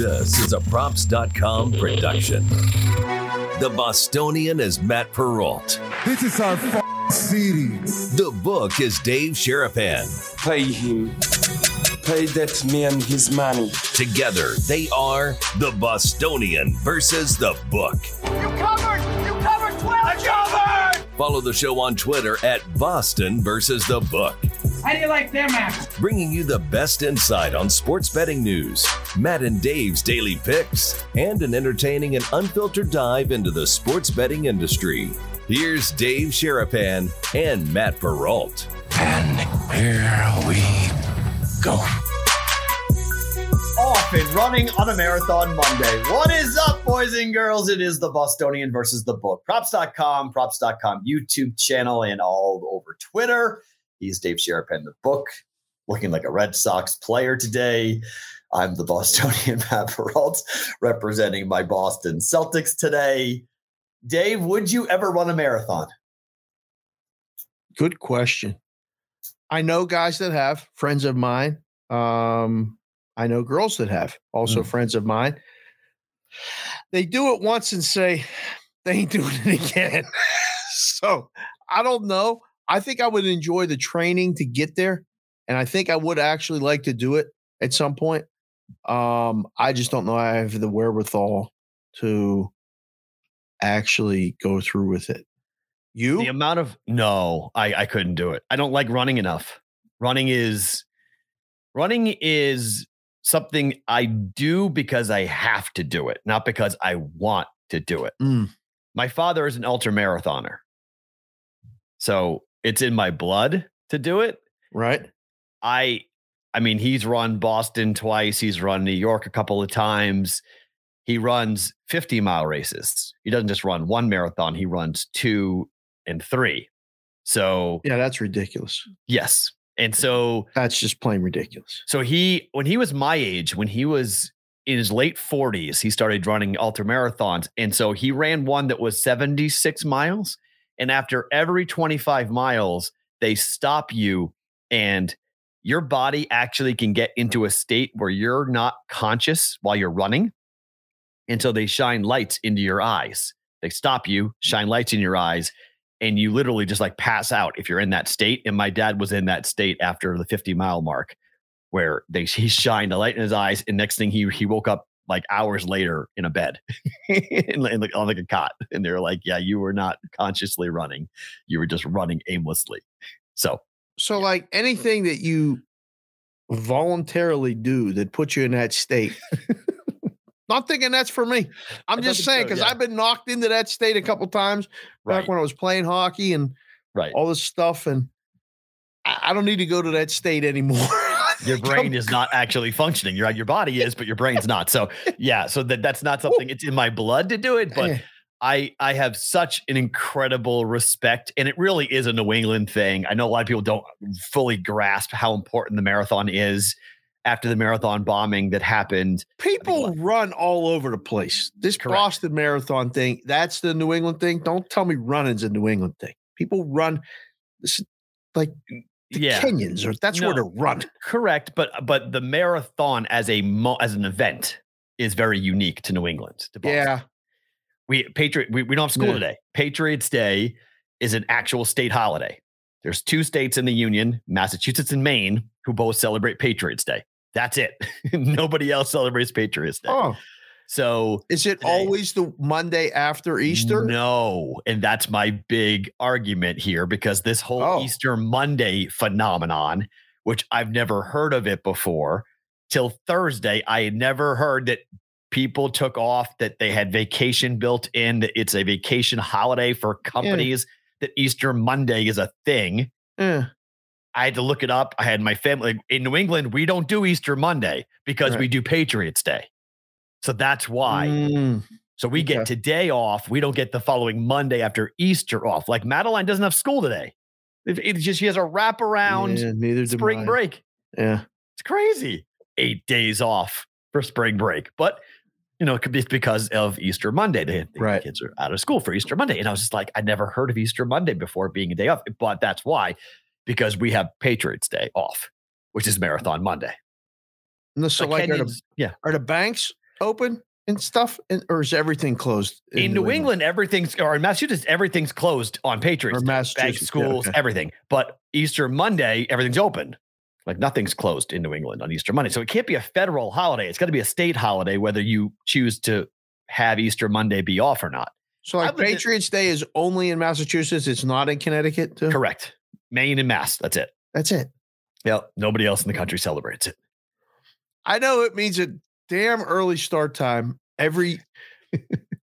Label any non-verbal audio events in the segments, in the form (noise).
This is a props.com mhm. production. The Bostonian is Matt Perrault. This is our f- city. The book is Dave Sharapan. Pay him. Pay that man his money. Together, they are the Bostonian versus the book. You covered! You covered 12! I covered! Follow the show on Twitter at Boston versus the book. How do you like them apples? Bringing you the best insight on sports betting news, Matt and Dave's daily picks, and an entertaining and unfiltered dive into the sports betting industry. Here's Dave Sharapan and Matt Perrault. And here we go. Off and running on a marathon Monday. What is up, boys and girls? It is the Bostonian versus the book. Props.com, props.com YouTube channel, and all over Twitter. He's Dave Sharapan, the book, looking like a Red Sox player today. I'm the Bostonian (laughs) Matt Perrault, representing my Boston Celtics today. Dave, would you ever run a marathon? Good question. I know guys that have friends of mine. Um, I know girls that have also Mm. friends of mine. They do it once and say they ain't doing it again. (laughs) so I don't know. I think I would enjoy the training to get there, and I think I would actually like to do it at some point. Um, I just don't know I have the wherewithal to actually go through with it. You? The amount of no, I I couldn't do it. I don't like running enough. Running is running is something I do because I have to do it, not because I want to do it. Mm. My father is an ultra marathoner. So it's in my blood to do it. right? I I mean, he's run Boston twice, he's run New York a couple of times. He runs 50 mile races. He doesn't just run one marathon, he runs two and three. So, Yeah, that's ridiculous. yes. And so That's just plain ridiculous. so he when he was my age, when he was in his late 40s, he started running ultra marathons. And so he ran one that was 76 miles. And after every 25 miles, they stop you and your body actually can get into a state where you're not conscious while you're running. And so they shine lights into your eyes. They stop you, shine lights in your eyes, and you literally just like pass out if you're in that state. And my dad was in that state after the 50 mile mark where they he shined a light in his eyes, and next thing he he woke up like hours later in a bed, (laughs) in, in like, on like a cot, and they're like, "Yeah, you were not consciously running; you were just running aimlessly." So So, like anything that you voluntarily do that puts you in that state, (laughs) not thinking that's for me. I'm I just saying so, because yeah. I've been knocked into that state a couple times back right, when I was playing hockey and right, all this stuff, and I, I don't need to go to that state anymore. Your (laughs) brain is not actually functioning. Your your body is, but your brain's not. So yeah, so that that's not something. It's in my blood to do it, but I I have such an incredible respect, and it really is a New England thing. I know a lot of people don't fully grasp how important the marathon is after the marathon bombing that happened. people run all over the place. This Correct. Boston Marathon thing, that's the New England thing. Don't tell me running's a New England thing. People run this like the Yeah, Kenyans, or that's where No. they're running. correct. But but the marathon as a mo- as an event is very unique to New England. To. Yeah. we Patriot we, we don't have school Yeah. today. Patriots Day is an actual state holiday. There's two states in the union, Massachusetts and Maine, who both celebrate Patriots Day. That's it. (laughs) Nobody else celebrates Patriots Day. Oh, So is it Today. always the Monday after Easter? No, and that's my big argument here because this whole Oh. Easter Monday phenomenon, which I've never heard of it before, till Thursday, I had never heard that people took off that they had vacation built in that it's a vacation holiday for companies that Easter Monday is a thing. Eh, I had to look it up. I had my family in New England. We don't do Easter Monday because we do Patriots Day. So that's why. mm, So we Okay. get today off. We don't get the following Monday after Easter off. Like Madeline doesn't have school today. It- It's just she has a wraparound yeah, neither spring break. Yeah. It's crazy. Eight days off for spring break. But you know, it could be because of Easter Monday. The, the Right. kids are out of school for Easter Monday. And I was just like, I never heard of Easter Monday before being a day off. But that's why, because we have Patriots Day off, which is Marathon Monday. No, so But like are the, yeah. are the banks open and stuff, and, or is everything closed In, New England, everything's or in Massachusetts, everything's closed on Patriots. or. Massachusetts? Yeah, schools, okay. everything. But Easter Monday, everything's open. Like nothing's closed in New England on Easter Monday. So it can't be a federal holiday. It's got to be a state holiday, whether you choose to have Easter Monday be off or not. So like in- Patriots Day is only in Massachusetts. It's not in Connecticut. Too? Correct. Maine and Mass. That's it. That's it. Yep. Nobody else in the country celebrates it. I know it means a damn early start time every.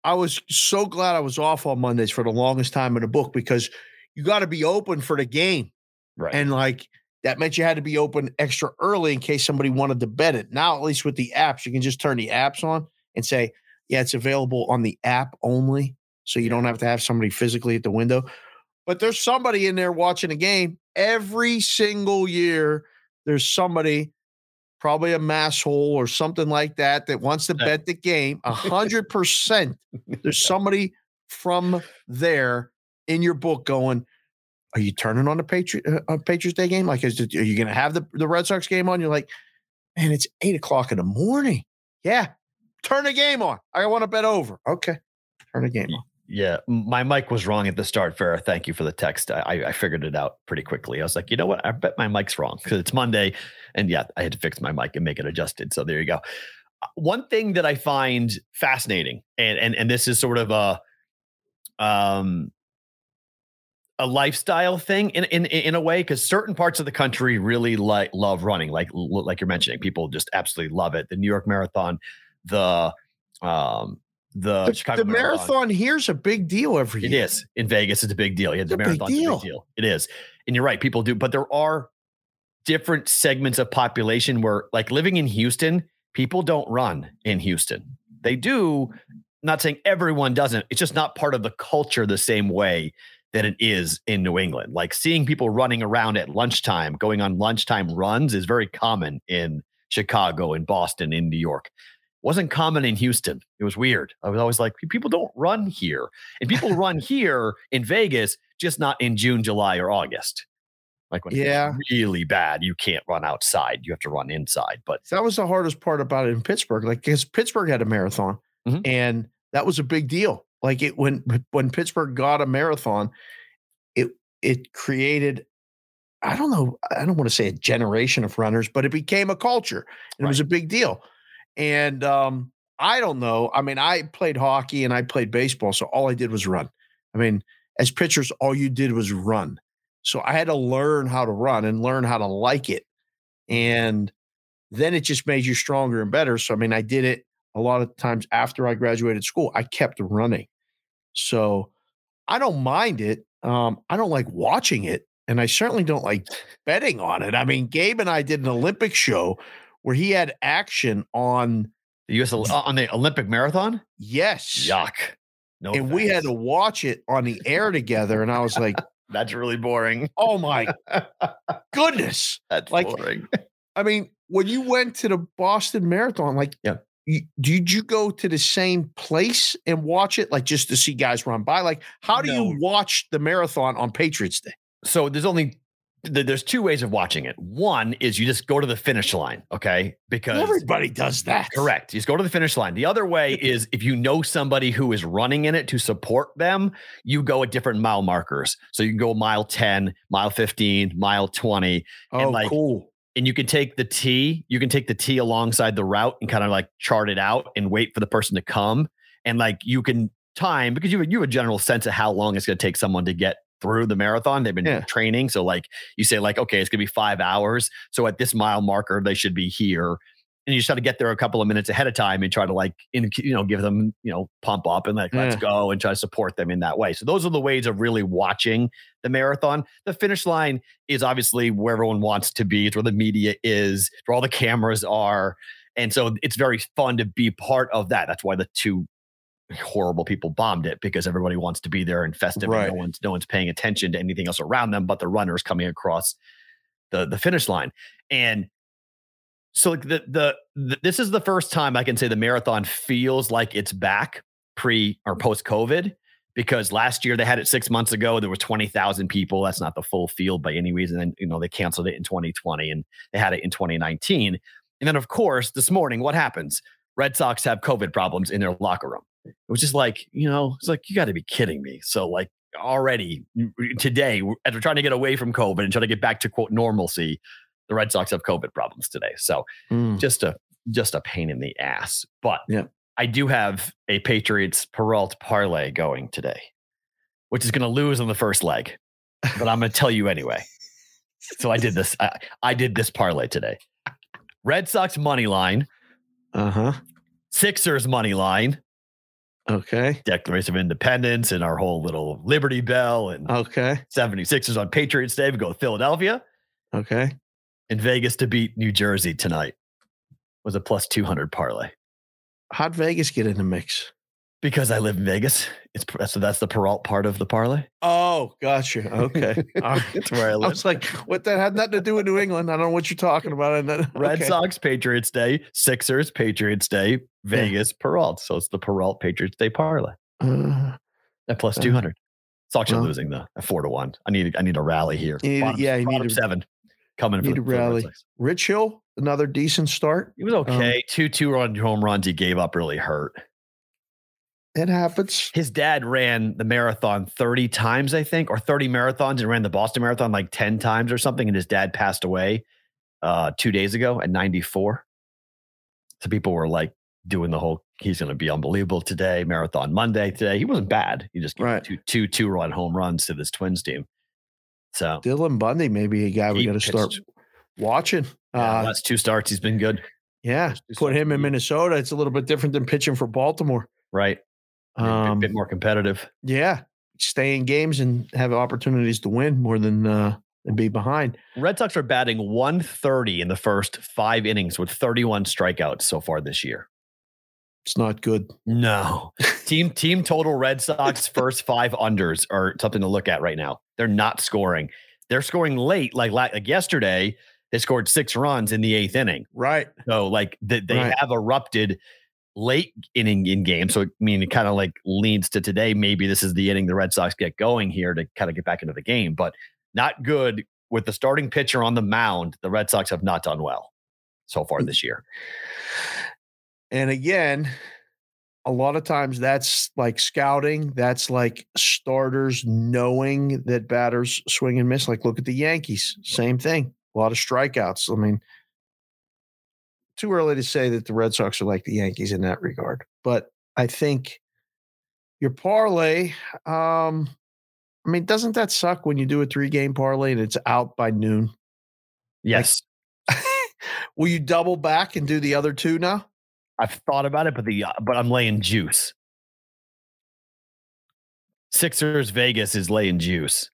I was so glad I was off on Mondays for the longest time in the book because you got to be open for the game. Right. And like that meant you had to be open extra early in case somebody wanted to bet it. Now, at least with the apps, you can just turn the apps on and say, yeah, it's available on the app only. So you don't have to have somebody physically at the window. But there's somebody in there watching a game every single year. There's somebody, probably a mass hole or something like that, that wants to bet the game. A hundred percent. (laughs) There's somebody from there in your book going, are you turning on the Patriot uh, uh, Patriots Day game? Like, is it, are you going to have the, the Red Sox game on? You're like, man, it's eight o'clock in the morning. Yeah, turn the game on. I want to bet over. Okay, turn the game on. Yeah, my mic was wrong at the start. Farrah, thank you for the text. I, I- I figured it out pretty quickly. I was like, you know what? I bet my mic's wrong because it's Monday, and yeah, I had to fix my mic and make it adjusted. So there you go. Uh, One thing that I find fascinating, and and and this is sort of a um a lifestyle thing in in in a way because certain parts of the country really like love running, like like you're mentioning, people just absolutely love it. The New York Marathon, the um the, The, Chicago the marathon here's a big deal every it year. is in Vegas. It's a big deal. Yeah, It's the a big a deal. big deal. It is, and you're right. People do, but there are different segments of population where, like living in Houston, people don't run in Houston. They do. Not saying everyone doesn't. It's just not part of the culture the same way that it is in New England. Like seeing people running around at lunchtime, going on lunchtime runs, is very common in Chicago, in Boston, in New York. Wasn't common in Houston. It was weird. I was always like, people don't run here. And people (laughs) run here in Vegas, just not in June, July, or August. Like when Yeah. it's really bad, you can't run outside. You have to run inside. But That was the hardest part about it in Pittsburgh. Like, because Pittsburgh had a marathon, Mhm. and that was a big deal. Like it when when Pittsburgh got a marathon, it it created. I don't know. I don't want to say a generation of runners, but it became a culture, and it was a big deal. And um, I don't know. I mean, I played hockey and I played baseball, so all I did was run. I mean, as pitchers, all you did was run. So I had to learn how to run and learn how to like it. And then it just made you stronger and better. So, I mean, I did it a lot of times after I graduated school. I kept running. So I don't mind it. Um, I don't like watching it. And I certainly don't like betting on it. I mean, Gabe and I did an Olympic show where he had action on the US uh, on the Olympic marathon, yes. yuck. No, and we had to watch it on the air together. And I was like, (laughs) That's really boring. oh my (laughs) goodness. That's Like, boring. I mean, when you went to the Boston Marathon, like, Yeah. you, did you go to the same place and watch it, like just to see guys run by? Like, how do you watch the marathon on Patriots Day? so there's only there's two ways of watching it. One is you just go to the finish line, okay? Because Everybody does that. Correct. You just go to the finish line. The other way (laughs) is if you know somebody who is running in it to support them, you go at different mile markers. So you can go mile 10, mile 15, mile 20, Oh, like, cool. and you can take the T, you can take the T alongside the route and kind of like chart it out and wait for the person to come. And like you can time because you have, you have a general sense of how long it's going to take someone to get through the marathon. They've been Yeah. training. So like you say like, okay, it's going to be five hours. So at this mile marker, they should be here. And you just try to get there a couple of minutes ahead of time and try to like, in, you know, give them, you know, pump up and like, let's go and try to support them in that way. So those are the ways of really watching the marathon. The finish line is obviously where everyone wants to be. It's where the media is, where all the cameras are. And so it's very fun to be part of that. That's why the two horrible people bombed it because everybody wants to be there and festive. Right. And no one's no one's paying attention to anything else around them but the runners coming across the the finish line. And so like the, the the this is the first time I can say the marathon feels like it's back pre or post COVID because last year they had it six months ago. There were 20,000 people. That's not the full field by any reason. And, you know, they canceled it in 2020 and they had it in 2019. And then, of course, this morning, what happens? Red Sox have COVID problems in their locker room. It was just like, you know, it's like, you got to be kidding me. So, like, already today, as we're trying to get away from COVID and trying to get back to quote normalcy, the Red Sox have COVID problems today. So, Mm. just a just a pain in the ass. But Yeah. I do have a Patriots Perrault parlay going today, which is going to lose on the first leg, but I'm going to tell you anyway. So I did this. I, I did this parlay today. Red Sox money line, Uh huh. Sixers money line, Okay. Declaration of Independence, and our whole little Liberty Bell and Okay. 76ers on Patriots Day. We go to Philadelphia Okay. and Vegas to beat New Jersey tonight was a plus 200 parlay. How'd Vegas get in the mix? Because I live in Vegas, it's that's that's the Perrault part of the parlay. Oh, gotcha. Okay. (laughs) Right. It's where I live. I was like, what that had nothing to do with New England. I don't know what you're talking about. And then, (laughs) Red okay. Sox Patriots Day, Sixers Patriots Day, Vegas Perrault. So it's the Perrault Patriots Day parlay Uh, at plus Uh, two hundred. Sox are well. losing though at four to one. I need I need a rally here. Need- Bottom- yeah, you need to- seven coming need the, for the Red rally. Rich Hill, another decent start. He was okay. two two run home runs he gave up really hurt. It happens. His dad ran the marathon 30 times, I think, or 30 marathons and ran the Boston Marathon like 10 times or something. And his dad passed away uh, two days ago at 94. So people were like doing the whole, he's going to be unbelievable today, marathon Monday today. He wasn't bad. He just Right. two, two, two run home runs to this Twins team. So Dylan Bundy, maybe a guy we got to start watching. yeah, Uh, last two starts, he's been good. yeah, put him in. Minnesota. It's a little bit different than pitching for Baltimore. Right. A bit- Um, more competitive. yeah, stay in games and have opportunities to win more than uh, than be behind. Red Sox are batting 130 in the first five innings with 31 strikeouts so far this year. It's not good. No. (laughs) team team total Red Sox first five unders are something to look at right now. They're not scoring. They're scoring late. Like like yesterday, they scored six runs in the eighth inning. Right. So like they, they Right. have erupted late inning in game. So I mean, it kind of like leans to today. Maybe this is the inning the Red Sox get going here to kind of get back into the game, but not good with the starting pitcher on the mound. The Red Sox have not done well so far mm. this year. And again, a lot of times that's like scouting. That's like starters knowing that batters swing and miss. Like look at the Yankees, same thing. A lot of strikeouts. I mean, too early to say that the Red Sox are like the Yankees in that regard. But I think your parlay, um, I mean, doesn't that suck when you do a three game parlay and it's out by noon? Yes. (laughs) Will you double back and do the other two now? I've thought about it, but the uh, but I'm laying juice. Sixers Vegas is laying juice.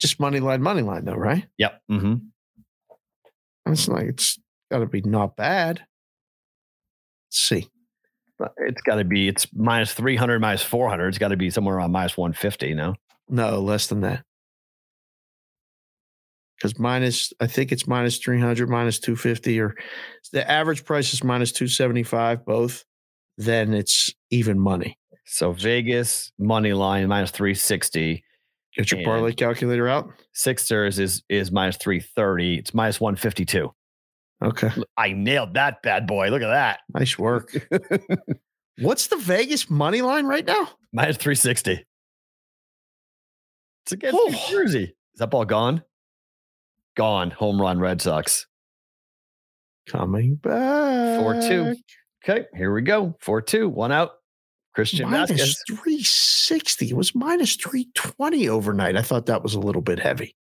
Just money line, money line, though, right? Yep. Mm hmm It's like it's got to be not bad. Let's see. It's got to be it's minus 300, minus 400. It's got to be somewhere around minus 150 no? No, less than that. Because minus, I think it's minus 300, minus 250, or the average price is minus 275, both. Then it's even money. So Vegas money line minus 360. Get your parlay calculator out. Sixers is is minus 330. It's minus 152. Okay. I nailed that bad boy. Look at that. Nice work. (laughs) What's the Vegas money line right now? Minus 360. It's against New Oh. Jersey. Is that ball gone? Gone. Home run Red Sox. Coming back. 4-2. Okay, here we go. 4 2, one out. Christian Minus Vazquez. 360. It was minus 320 overnight. I thought that was a little bit heavy.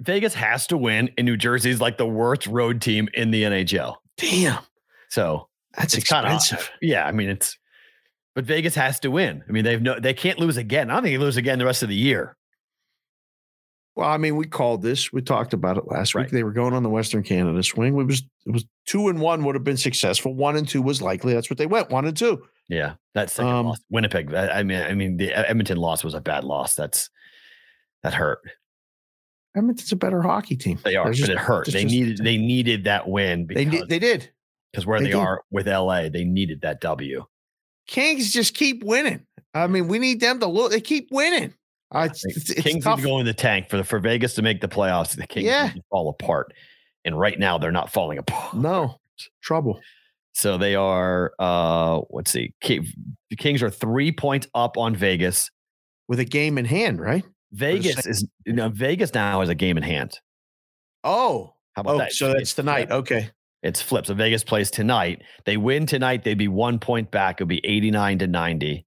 Vegas has to win, and New Jersey's like the worst road team in the NHL. Damn. So, That's It's kinda- expensive. yeah, I mean, it's, but Vegas has to win. I mean, they've no, they can't lose again. I don't think they lose again the rest of the year. Well, I mean, we called this. We talked about it last Right. week. They were going on the Western Canada swing. We was it was two and one would have been successful. One and two was likely. That's what they went. One and two. Yeah, that second Um, loss, Winnipeg. I I mean, I mean, the Edmonton loss was a bad loss. That's that hurt. Edmonton's a better hockey team. They are, just- but it hurt. They just- needed they needed that win They did. They did. because where they they, are with LA, they needed that W. Kings just keep winning. I mean, we need them to look. They keep winning. Uh, it's, it's, it's Kings tough. need to go in the tank for the for Vegas to make the playoffs. The Kings Yeah. need to fall apart, and right now they're not falling apart. No trouble. So they are. uh Let's see. The Kings are three points up on Vegas. with a game in hand, right? Vegas is you know Vegas now has a game in hand. Oh, How about oh, that? so that's tonight. Okay. It's flipped. So Vegas plays tonight. They win tonight. They'd be one point back. It'd be 89 to 90.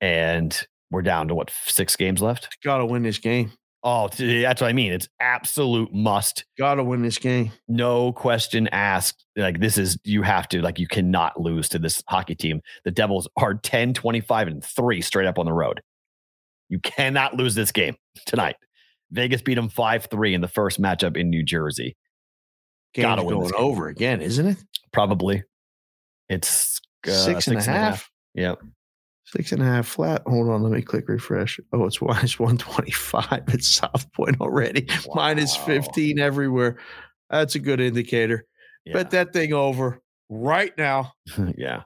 And we're down to what, six games left? Got to win this game. Oh, that's what I mean. It's absolute must. Got to win this game. No question asked. Like, this is, you have to, like, you cannot lose to this hockey team. The Devils are 10, 25, and three straight up on the road. You cannot lose this game tonight. Vegas beat them 5 3 in the first matchup in New Jersey. Game's Gotta win going over again, isn't it? Probably. It's uh, Six and a half. Yep. Six and a half flat. Hold on, let me click refresh. Oh, it's minus (laughs) 125 at South Point already. (laughs) Wow. 15 everywhere. That's a good indicator. Yeah. Bet that thing over right now. (laughs) yeah.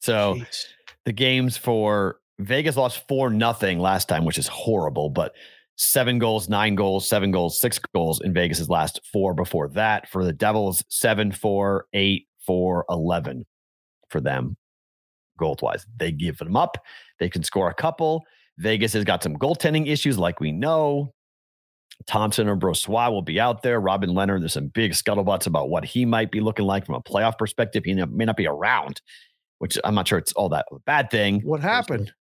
So Jeez. the games for Vegas lost four nothing last time, which is horrible, but seven goals, nine goals, seven goals, six goals in Vegas's last four before that. For the Devils, seven, four, eight, four, 11 for them goal wise. They give them up. They can score a couple. Vegas has got some goaltending issues, like we know. Thompson or Brossoit will be out there. Robin Lehner, there's some big scuttlebutts about what he might be looking like from a playoff perspective. He may not be around, which I'm not sure it's all that bad thing. What happened?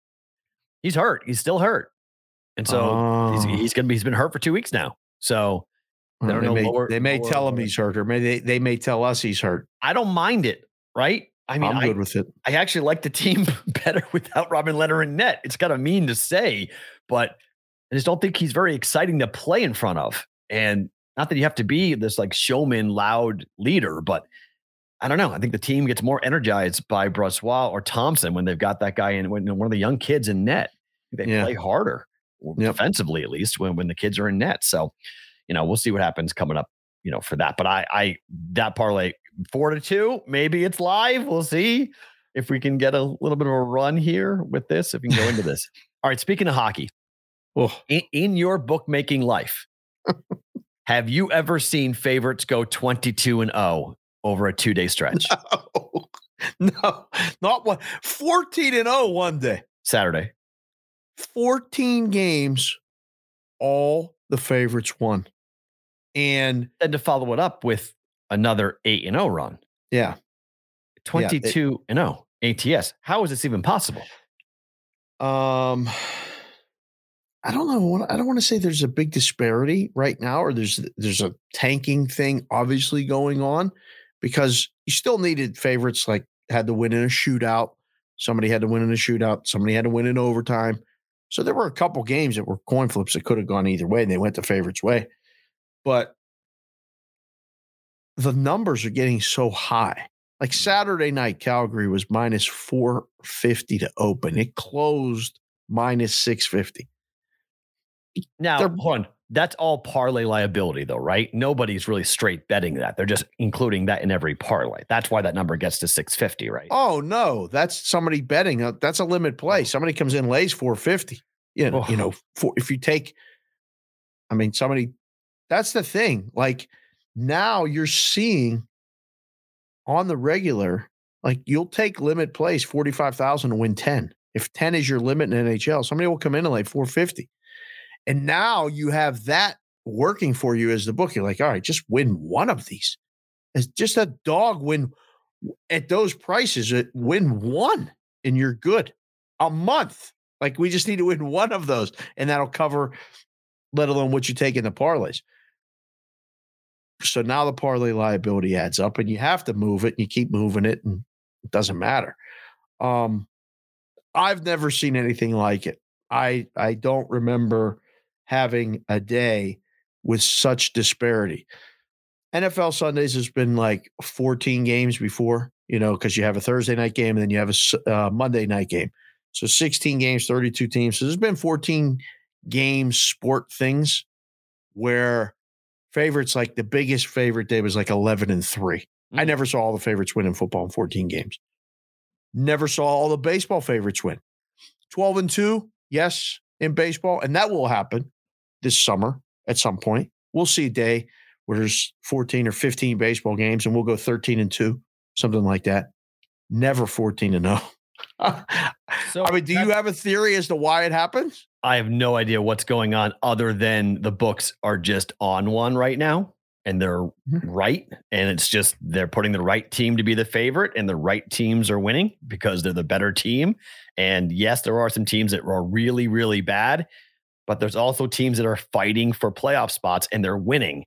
He's hurt. He's still hurt. And so Oh. he's, he's gonna be he's been hurt for two weeks now. So I Well, don't they know, may, lower- they may lower- tell him he's hurt, or may they, they may tell us he's hurt. I don't mind it, right? I mean, I'm I, good with it. I actually like the team (laughs) better without Robin Lehner and net. It's kind of mean to say, but I just don't think he's very exciting to play in front of. And not that you have to be this like showman, loud leader, but I don't know. I think the team gets more energized by Brossoit or Thompson when they've got that guy in when one of the young kids in net. They Yeah. play harder, Yep. defensively at least, when when the kids are in net. So, you know, we'll see what happens coming up, you know, for that. But I I that parlay four to two, maybe it's live. We'll see if we can get a little bit of a run here with this, if we can go into this. (laughs) All right, speaking of hockey, Oh, in, in your bookmaking life, (laughs) have you ever seen favorites go 22 and 0 over a two day stretch? (laughs) no, not one. 14 and 0 one day. Saturday. 14 games, all the favorites won. And Then to follow it up with another 8 and 0 run. yeah, 22 and 0 ATS. How is this even possible? um, I don't know. I don't want to say there's a big disparity right now, or there's there's a tanking thing obviously going on, because you still needed favorites like had to win in a shootout. Somebody had to win in a shootout. Somebody had to win in overtime. So there were a couple games that were coin flips that could have gone either way, and they went the favorites' way. But the numbers are getting so high. Like Saturday night, Calgary was minus 450 to open. It closed minus 650. Now, They're- hold on. That's all parlay liability, though, right? Nobody's really straight betting that. They're just including that in every parlay. That's why that number gets to 650, right? Oh no, that's somebody betting. Uh, That's a limit play. Somebody comes in lays 450. You know, you Oh. know, for, if you take I mean somebody that's the thing. Like now you're seeing on the regular like you'll take limit plays 45,000 to win 10. If 10 is your limit in NHL, somebody will come in and like 450. And now you have that working for you as the book. You're like, all right, just win one of these. It's just a dog win at those prices. Win one and you're good. A month. Like we just need to win one of those, and that'll cover, let alone what you take in the parlays. So now the parlay liability adds up, and you have to move it, and you keep moving it, and it doesn't matter. Um, I've never seen anything like it. I I don't remember having a day with such disparity. NFL Sundays has been like 14 games before, you know, because you have a Thursday night game and then you have a uh, Monday night game. So 16 games, 32 teams. So there's been 14 game sport things where favorites, like the biggest favorite day was like 11 and 3. I Mm. never saw all the favorites win in football in 14 games. Never saw all the baseball favorites win. 12 and 2, yes, in baseball. And that will happen this summer at some point. We'll see a day where there's 14 or 15 baseball games and we'll go 13 and 2 something like that. Never 14 to 0. (laughs) So I mean, do you have a theory as to why it happens? I have no idea what's going on other than the books are just on one right now and they're Mhm. right. And it's just they're putting the right team to be the favorite and the right teams are winning because they're the better team. And yes, there are some teams that are really, really bad, but there's also teams that are fighting for playoff spots and they're winning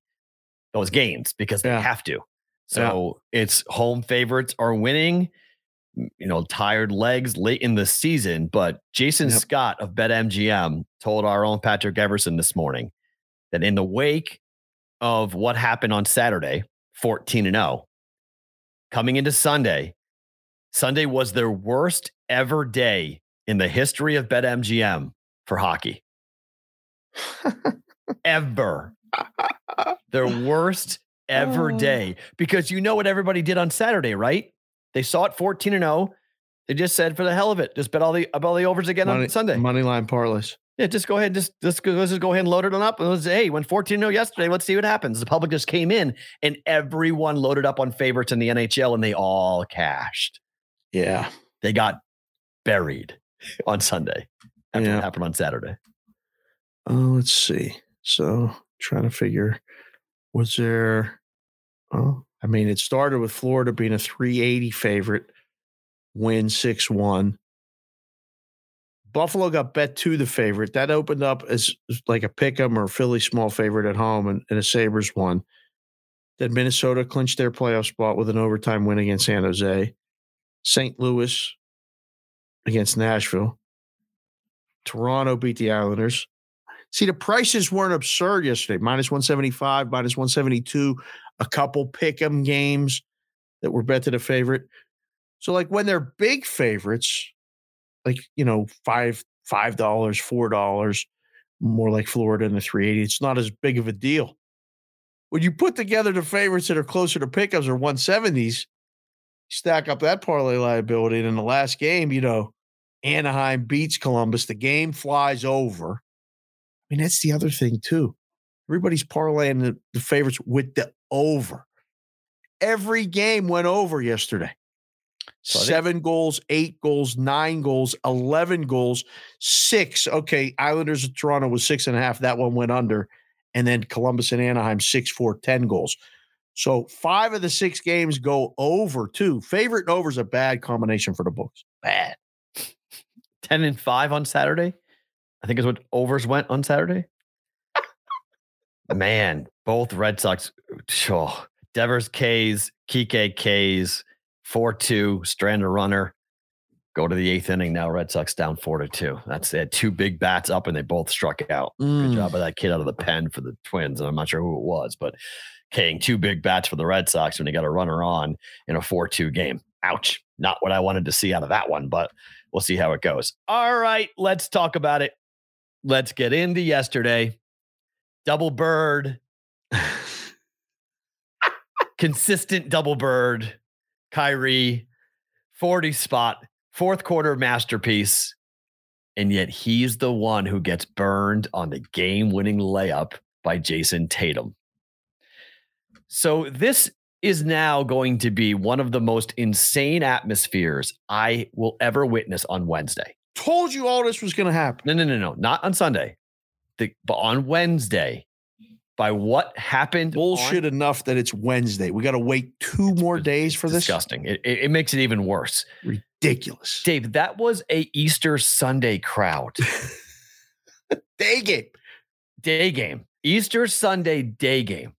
those games because they Yeah. have to. So it's home favorites are winning you know, tired legs late in the season. But Jason Yep. Scott of BetMGM told our own Patrick Everson this morning that in the wake of what happened on Saturday, 14 and 0, coming into Sunday, Sunday was their worst ever day in the history of BetMGM for hockey. (laughs) ever. (laughs) Their worst ever Oh. day. Because you know what everybody did on Saturday, right? They saw it 14 and 0. They just said for the hell of it, just bet all the about all the overs again money, on Sunday. Money line parlays. Yeah, just go ahead, just let's go, let's just go ahead and load it on up. And let's say, hey, went 14 0 yesterday. Let's see what happens. The public just came in and everyone loaded up on favorites in the NHL and they all cashed. Yeah. They got buried on Sunday after Yeah. what happened on Saturday. Oh, let's see. So trying to figure was there oh, I mean, it started with Florida being a 380 favorite, win 6 1. Buffalo got bet to the favorite. That opened up as like a pick 'em or Philly small favorite at home and, and a Sabres won. Then Minnesota clinched their playoff spot with an overtime win against San Jose. St. Louis against Nashville. Toronto beat the Islanders. See, the prices weren't absurd yesterday. Minus 175, minus 172, a couple pick 'em games that were bet to the favorite. So, like when they're big favorites, like you know, five five dollars, four dollars, more like Florida in the 380, it's not as big of a deal. When you put together the favorites that are closer to pickups or 170s, stack up that parlay liability. And in the last game, you know, Anaheim beats Columbus. The game flies over. Mean, that's the other thing, too. Everybody's parlaying the, the favorites with the over. Every game went over yesterday. So Seven goals, eight goals, nine goals, 11 goals, six. Okay. Islanders of Toronto was six and a half. That one went under. And then Columbus and Anaheim, six, four, 10 goals. So five of the six games go over, too. Favorite and over is a bad combination for the books. Bad. (laughs) 10 and 5 on Saturday. I think is what overs went on Saturday. Man, both Red Sox, oh, Devers K's, Kike K's, 4 2, strand a runner. Go to the eighth inning now. Red Sox down 4 to 2. That's it. Two big bats up and they both struck out. Good Mm. job by that kid out of the pen for the Twins. And I'm not sure who it was, but King, two big bats for the Red Sox when they got a runner on in a 4 2 game. Ouch. Not what I wanted to see out of that one, but we'll see how it goes. All right, let's talk about it. Let's get into yesterday. Double bird, consistent double bird, Kyrie, 40 spot, fourth quarter masterpiece. And yet he's the one who gets burned on the game winning layup by Jayson Tatum. So this is now going to be one of the most insane atmospheres I will ever witness on Wednesday. Told you all this was going to happen. No, no, no, no, not on Sunday, the, but on Wednesday. By what happened? on- Bullshit enough that it's Wednesday. We got to wait two more days for this. disgusting. It, it, it makes it even worse. Ridiculous. Dave, that was a Easter Sunday crowd. (laughs) Day game. day game. Easter Sunday day game.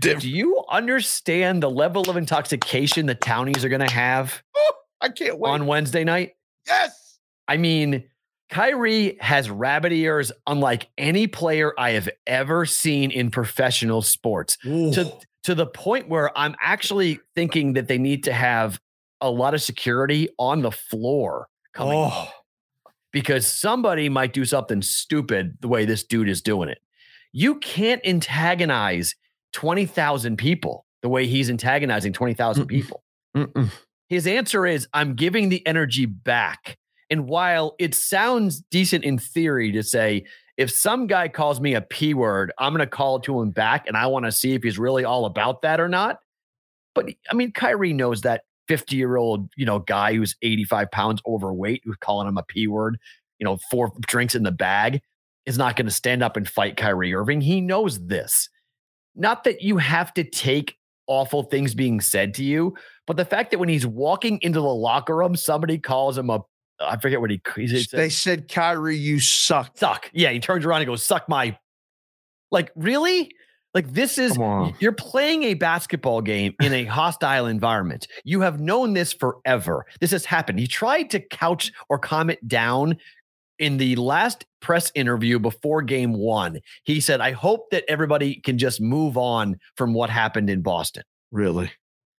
Diff- Do you understand the level of intoxication the townies are going to have (laughs) I can't wait. on Wednesday night? yes. I mean, Kyrie has rabbit ears unlike any player I have ever seen in professional sports. To to the point where I'm actually thinking that they need to have a lot of security on the floor coming Oh. because somebody might do something stupid the way this dude is doing it. You can't antagonize 20,000 people the way he's antagonizing 20,000 people. Mm-mm. His answer is I'm giving the energy back. And while it sounds decent in theory to say, if some guy calls me a P word, I'm going to call to him back and I want to see if he's really all about that or not. But I mean, Kyrie knows that 50 year old, you know, guy who's 85 pounds overweight, who's calling him a P word, you know, four drinks in the bag, is not going to stand up and fight Kyrie Irving. He knows this. Not that you have to take awful things being said to you, but the fact that when he's walking into the locker room, somebody calls him a I forget what he, he said. They said, Kyrie, you suck. Suck. Yeah, he turns around and goes, suck my. Like, really? Like, this is, you're playing a basketball game in a hostile environment. You have known this forever. This has happened. He tried to couch or comment down in the last press interview before game one. He said, I hope that everybody can just move on from what happened in Boston. Really?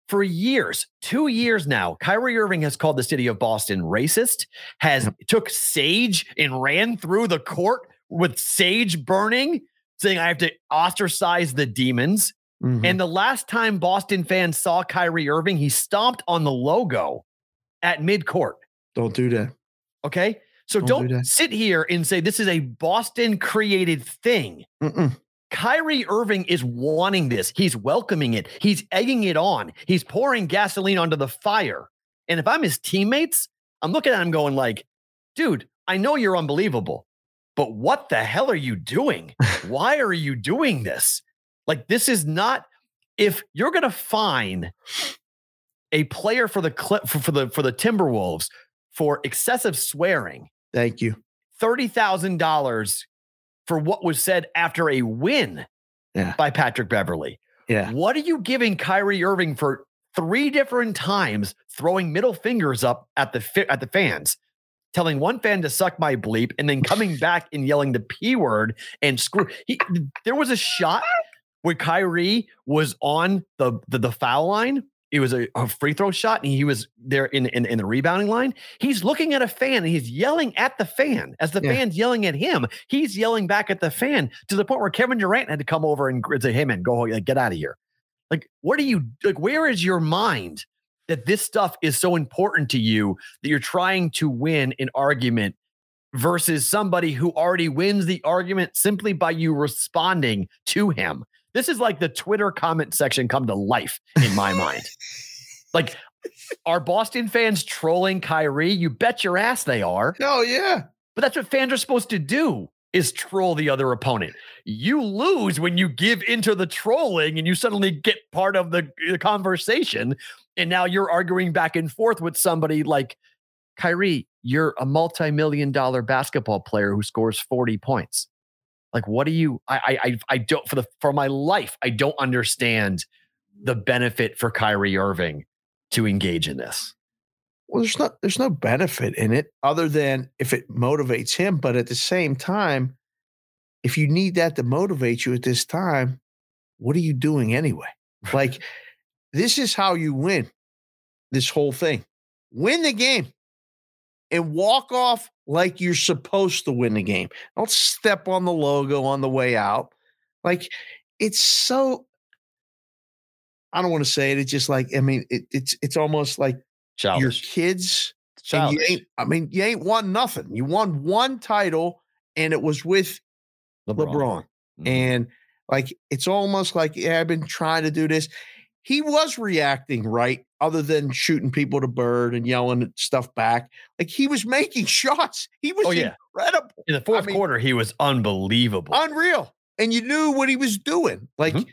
For years, two years now, Kyrie Irving has called the city of Boston racist, has took sage and ran through the court with sage burning, saying I have to ostracize the demons. Mm-hmm. And the last time Boston fans saw Kyrie Irving, he stomped on the logo at midcourt. Don't do that. Okay. So don't, don't do sit here and say this is a Boston created thing. Mm-mm. Kyrie Irving is wanting this. He's welcoming it. He's egging it on. He's pouring gasoline onto the fire. And if I'm his teammates, I'm looking at him going like, dude, I know you're unbelievable, but what the hell are you doing? (laughs) Why are you doing this? Like, this is not, if you're going to fine a player for the clip for, for the for the Timberwolves for excessive swearing. Thank you. $30,000 for what was said after a win yeah. by Patrick Beverley. Yeah. What are you giving Kyrie Irving for three different times throwing middle fingers up at the at the fans, telling one fan to suck my bleep, and then coming (laughs) back and yelling the p word and screw? He, there was a shot where Kyrie was on the, the the foul line it was a, a, free throw shot and he was there in, in, in the rebounding line. He's looking at a fan and he's yelling at the fan as the yeah. fan's yelling at him. He's yelling back at the fan to the point where Kevin Durant had to come over and say, "Hey man, go like, get out of here." Like, what are you like? Where is your mind that this stuff is so important to you that you're trying to win an argument versus somebody who already wins the argument simply by you responding to him? This is like the Twitter comment section come to life in my (laughs) mind. Like, are Boston fans trolling Kyrie? You bet your ass they are. Oh, yeah. But that's what fans are supposed to do is troll the other opponent. You lose when you give into the trolling and you suddenly get part of the, the conversation. And now you're arguing back and forth with somebody like Kyrie, you're a multi-million dollar basketball player who scores 40 points. Like, what do you? I I I don't for the for my life I don't understand the benefit for Kyrie Irving to engage in this. Well, there's not there's no benefit in it other than if it motivates him. But at the same time, if you need that to motivate you at this time, what are you doing anyway? (laughs) Like, this is how you win this whole thing. Win the game and walk off like you're supposed to win the game. Don't step on the logo on the way out. Like it's so I don't want to say it. It's just like I mean, it, it's it's almost like Childish. your kids. You ain't, I mean, you ain't won nothing. You won one title, and it was with LeBron. LeBron. Mm-hmm. And like it's almost like yeah, I've been trying to do this. He was reacting right other than shooting people to bird and yelling stuff back. Like he was making (laughs) shots. He was oh, yeah. incredible. In the fourth I mean, quarter, he was unbelievable. Unreal. And you knew what he was doing. Like mm-hmm.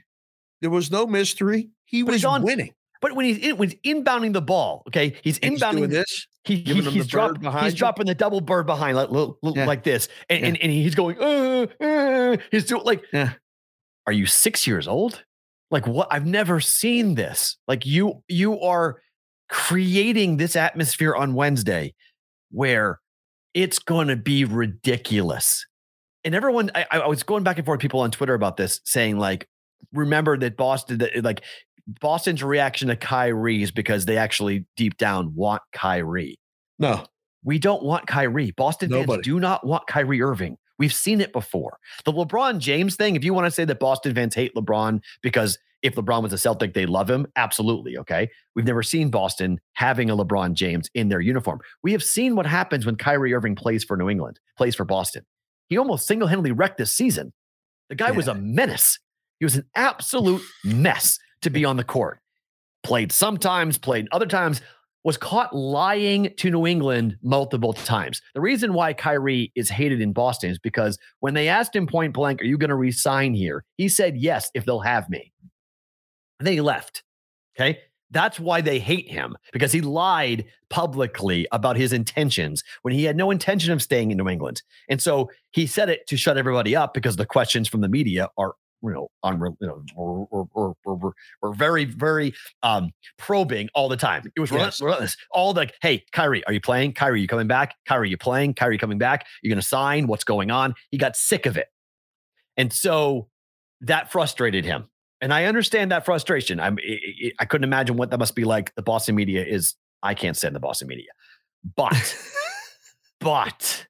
there was no mystery. He but was on, winning. But when he's in, when he's inbounding the ball, okay, he's and inbounding he's this. He, he he's, drop, he's dropping the double bird behind like, yeah. like this, and, yeah. and, and he's going. Uh, uh, he's doing like. Yeah. Are you six years old? Like what I've never seen this. Like you you are creating this atmosphere on Wednesday where it's going to be ridiculous. And everyone, I, I, was going back and forth with people on Twitter about this, saying like, remember that Boston, that like Boston's reaction to Kyrie is because they actually deep down want Kyrie. No, we don't want Kyrie. Boston Nobody. fans do not want Kyrie Irving. We've seen it before. The LeBron James thing, if you want to say that Boston fans hate LeBron because if LeBron was a Celtic, they love him, absolutely. Okay. We've never seen Boston having a LeBron James in their uniform. We have seen what happens when Kyrie Irving plays for New England, plays for Boston. He almost single handedly wrecked this season. The guy yeah. was a menace. He was an absolute mess to be on the court. played sometimes, played other times, was caught lying to New England multiple times. The reason why Kyrie is hated in Boston is because when they asked him point blank, Are you going to resign here? He said, Yes, if they'll have me. And then he left. Okay. That's why they hate him because he lied publicly about his intentions when he had no intention of staying in New England. And so he said it to shut everybody up because the questions from the media are you know, unreal, you know, or, or, or, or, or very, very um, probing all the time. It was Yes. relentless. All the, hey, Kyrie, are you playing? Kyrie, you coming back? Kyrie, you playing? Kyrie, coming back? You're going to sign? What's going on? He got sick of it. And so that frustrated him. And I understand that frustration. I'm, I, I- I couldn't imagine what that must be like. The Boston media is, I can't stand the Boston media. But, (laughs) but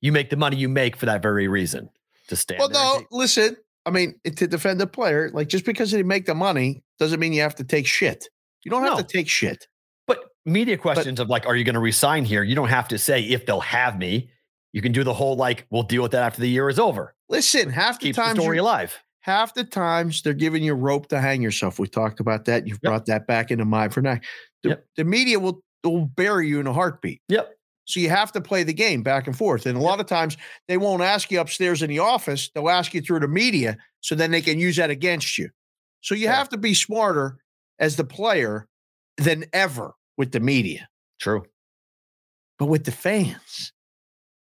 you make the money you make for that very reason to stand. Well, no, listen. I mean, to defend the player, like just because they make the money doesn't mean you have to take shit. You don't have No. to take shit. But media questions of like, are you going to resign here? You don't have to say if they'll have me. You can do the whole like, we'll deal with that after the year is over. Listen, half the Keep the times story alive. half the times they're giving you rope to hang yourself. We talked about that. You've Yep. brought that back into mind for now. The, Yep. the media will will bury you in a heartbeat. Yep. So you have to play the game back and forth. And a lot of times they won't ask you upstairs in the office. They'll ask you through the media so then they can use that against you. So you Yeah. have to be smarter as the player than ever with the media. True. But with the fans,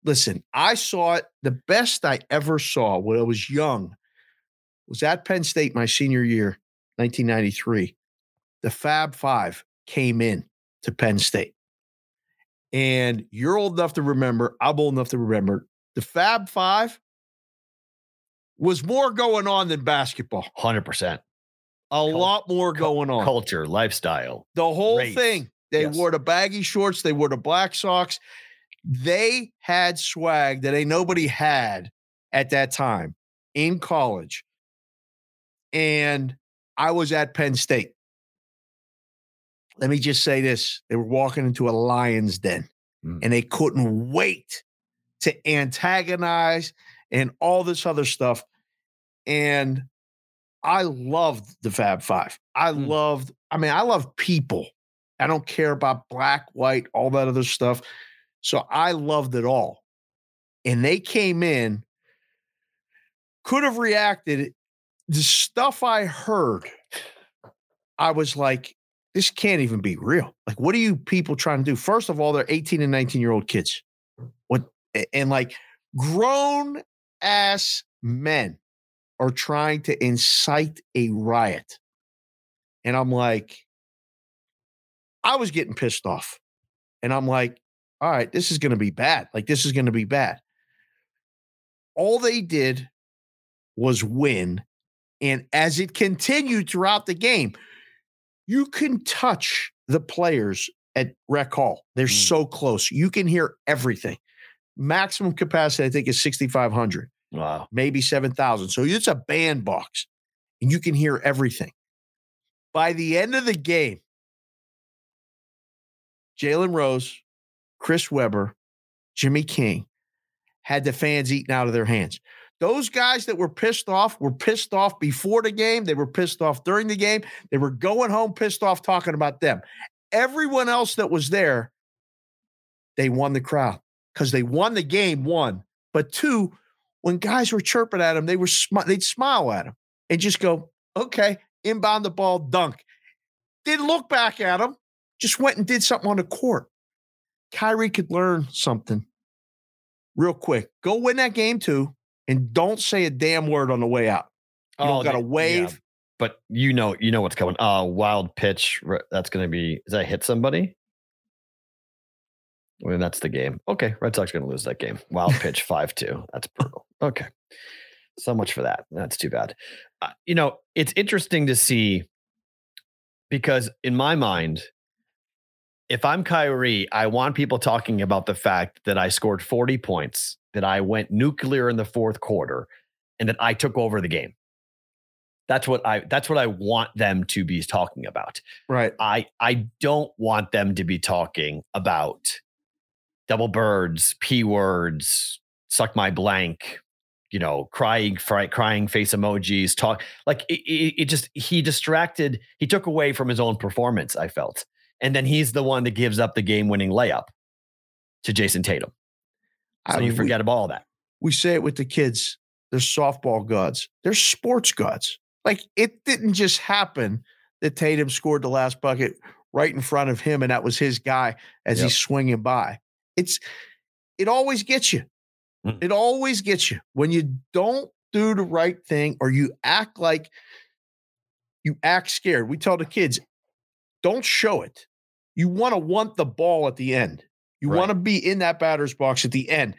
listen, I saw it. The best I ever saw when I was young was at Penn State my senior year, 1993. The Fab Five came in to Penn State. And you're old enough to remember, I'm old enough to remember, the Fab Five was more going on than basketball. 100%. A lot more going on. Culture, lifestyle. The whole Race. thing. They Yes. wore the baggy shorts, they wore the black socks. They had swag that ain't nobody had at that time in college. And I was at Penn State. Let me just say this they were walking into a lion's den Mm. and they couldn't wait to antagonize and all this other stuff. And I loved the Fab Five. I Mm. loved, I mean, I love people. I don't care about black, white, all that other stuff. So I loved it all. And they came in, could have reacted. The stuff I heard, I was like, this can't even be real. Like, what are you people trying to do? First of all, they're 18 and 19 year old kids. What and like grown ass men are trying to incite a riot. And I'm like, I was getting pissed off. And I'm like, all right, this is going to be bad. Like, this is going to be bad. All they did was win. And as it continued throughout the game, you can touch the players at Rec Hall. They're Mm. so close. You can hear everything. Maximum capacity, I think, is 6,500 Wow. maybe 7,000. So it's a bandbox and you can hear everything. By the end of the game, Jalen Rose, Chris Webber, Jimmy King had the fans eating out of their hands. Those guys that were pissed off were pissed off before the game. They were pissed off during the game. They were going home pissed off talking about them. Everyone else that was there, they won the crowd because they won the game, one. But two, when guys were chirping at him, they were smi- they'd smile at him and just go, "Okay, inbound the ball, dunk." Didn't look back at him. Just went and did something on the court. Kyrie could learn something real quick. Go win that game too, and don't say a damn word on the way out. You don't got to Oh, they- yeah, wave. but you know, you know what's coming. Uh wild pitch. That's going to be. Is that hit somebody? I mean, that's the game. Okay, Red Sox going to lose that game. Wild pitch five two. That's brutal. Okay, so much for that. That's too bad. Uh, you know, it's interesting to see because in my mind, if I'm Kyrie, I want people talking about the fact that I scored 40 points, that I went nuclear in the fourth quarter, and that I took over the game. That's what I that's what I want them to be talking about. Right. I I don't want them to be talking about double birds, p words, suck my blank, you know, crying, fry, crying face emojis, talk like it, it, it just he distracted, he took away from his own performance, I felt. And then he's the one that gives up the game winning layup to Jayson Tatum. So I you forget about all that. we say it with the kids. They're softball gods. They're sports gods. Like it didn't just happen that Tatum scored the last bucket right in front of him, and that was his guy as Yep. he's swinging by. It's it always gets you. Mm. It always gets you when you don't do the right thing or you act like you act scared. We tell the kids, don't show it. You want to want the ball at the end. You Right. want to be in that batter's box at the end.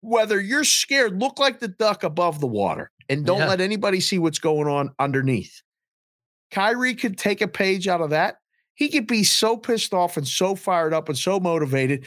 Whether you're scared, look like the duck above the water and don't Yeah. let anybody see what's going on underneath. Kyrie could take a page out of that. He could be so pissed off and so fired up and so motivated.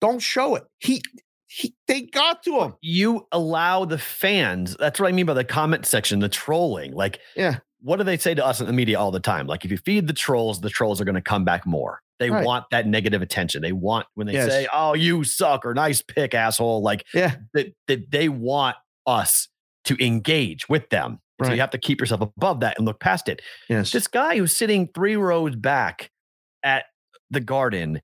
Don't show it. He, he they got to him. You allow the fans, that's what I mean by the comment section, the trolling. Like, Yeah. what do they say to us in the media all the time? Like, if you feed the trolls, the trolls are going to come back more. They Right. want that negative attention. They want when they Yes. say, "Oh, you suck" or "Nice pick, asshole." Like, Yeah. that, that they want us to engage with them. So you have to keep yourself above that and look past it. Yes. This guy who's sitting three rows back at the Garden,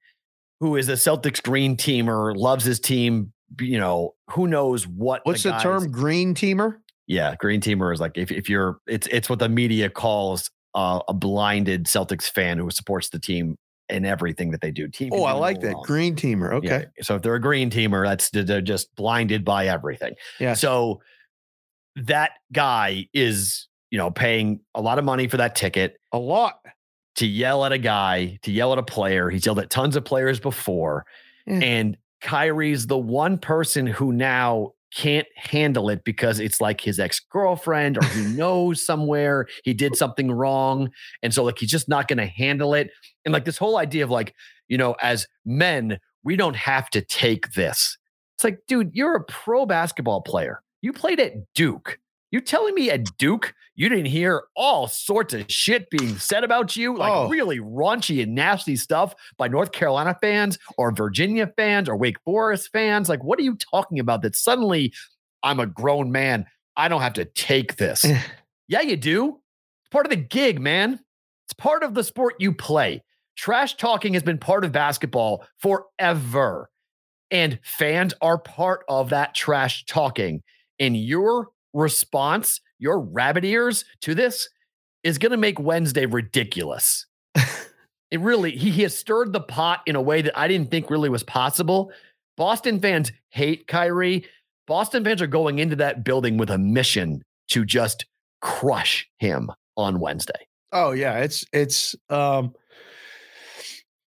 who is a Celtics green teamer, loves his team. You know, who knows what? What's the, guy's- term? Green teamer? Yeah, green teamer is like if if you're it's it's what the media calls uh, a blinded Celtics fan who supports the team in everything that they do. Team. Oh, I like that. wrong. Green teamer. Okay. Yeah, So if they're a green teamer, that's they're just blinded by everything. Yeah. So that guy is, you know, paying a lot of money for that ticket a lot. to yell at a guy, to yell at a player. He's yelled at tons of players before. Yeah. And Kyrie's the one person who now can't handle it because it's like his ex-girlfriend or he (laughs) knows somewhere he did something wrong. And so like he's just not going to handle it. And like this whole idea of like, you know, as men, we don't have to take this. It's like, dude, you're a pro basketball player. You played at Duke. You telling me at Duke you didn't hear all sorts of shit being said about you, like Oh. really raunchy and nasty stuff by North Carolina fans or Virginia fans or Wake Forest fans? Like, what are you talking about? That suddenly I'm a grown man. I don't have to take this. (laughs) Yeah, you do. It's part of the gig, man. It's part of the sport you play. Trash talking has been part of basketball forever. And fans are part of that trash talking. And your response, your rabbit ears to this is going to make Wednesday ridiculous. (laughs) it really, he, he has stirred the pot in a way that I didn't think really was possible. Boston fans hate Kyrie. Boston fans are going into that building with a mission to just crush him on Wednesday. Oh yeah, it's it's um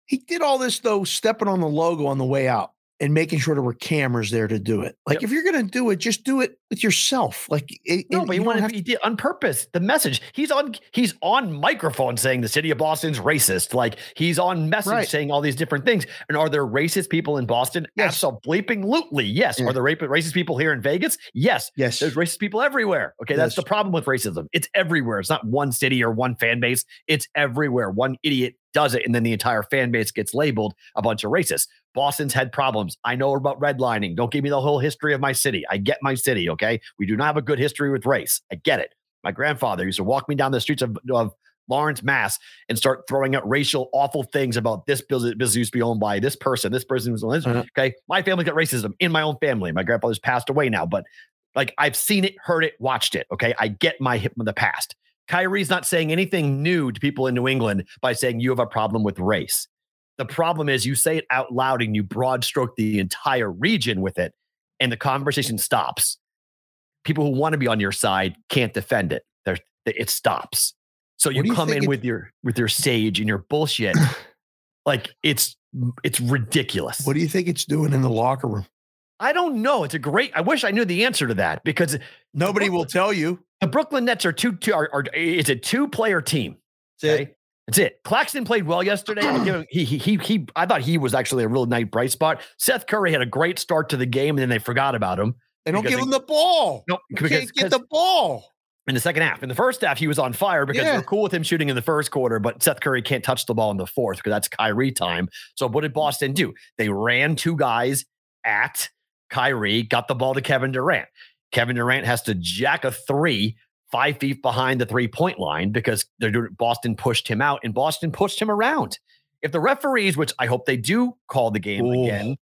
he did all this though stepping on the logo on the way out and making sure there were cameras there to do it. Like Yep. if you're going to do it just do it with yourself. Like it, No, but you have he did on purpose. The message he's on he's on microphone saying the city of Boston's racist. Like he's on message Right. saying all these different things. And are there racist people in Boston? Yes. Absolutely, yes. Yeah. Are there racist people here in Vegas? Yes. Yes. There's racist people everywhere. Okay, that's the problem with racism. It's everywhere. It's not one city or one fan base. It's everywhere. One idiot does it, and then the entire fan base gets labeled a bunch of racists. Boston's had problems. I know about redlining. Don't give me the whole history of my city. I get my city. Okay, we do not have a good history with race. I get it. My grandfather used to walk me down the streets of, of Lawrence, Mass, and start throwing out racial awful things about this business, business used to be owned by this person. This person was on this. Uh-huh. Okay, my family got racism in my own family. My grandfather's passed away now, but like I've seen it, heard it, watched it. Okay, I get my hip of the past. Kyrie's not saying anything new to people in New England by saying you have a problem with race. The problem is you say it out loud and you broad stroke the entire region with it, and the conversation stops. People who want to be on your side can't defend it. There's it stops. So you you come in it- with your with your sage and your bullshit. (coughs) like it's it's ridiculous. What do you think it's doing in the locker room? I don't know. It's a great. I wish I knew the answer to that because Nobody will tell you. the Brooklyn Nets are two. two are, are it's a two player team. Okay? That's it. Claxton played well yesterday. Him, he, he he he. I thought he was actually a real nice bright spot. Seth Curry had a great start to the game, and then they forgot about him. They don't give they- him the ball. No, You because, can't get the ball. in the second half. In the first half, he was on fire because Yeah. they're cool with him shooting in the first quarter, but Seth Curry can't touch the ball in the fourth because that's Kyrie time. So what did Boston do? They ran two guys at Kyrie, got the ball to Kevin Durant. Kevin Durant has to jack a three five feet behind the three point line because they're doing, Boston pushed him out and Boston pushed him around. If the referees, which I hope they do call the game Ooh. again,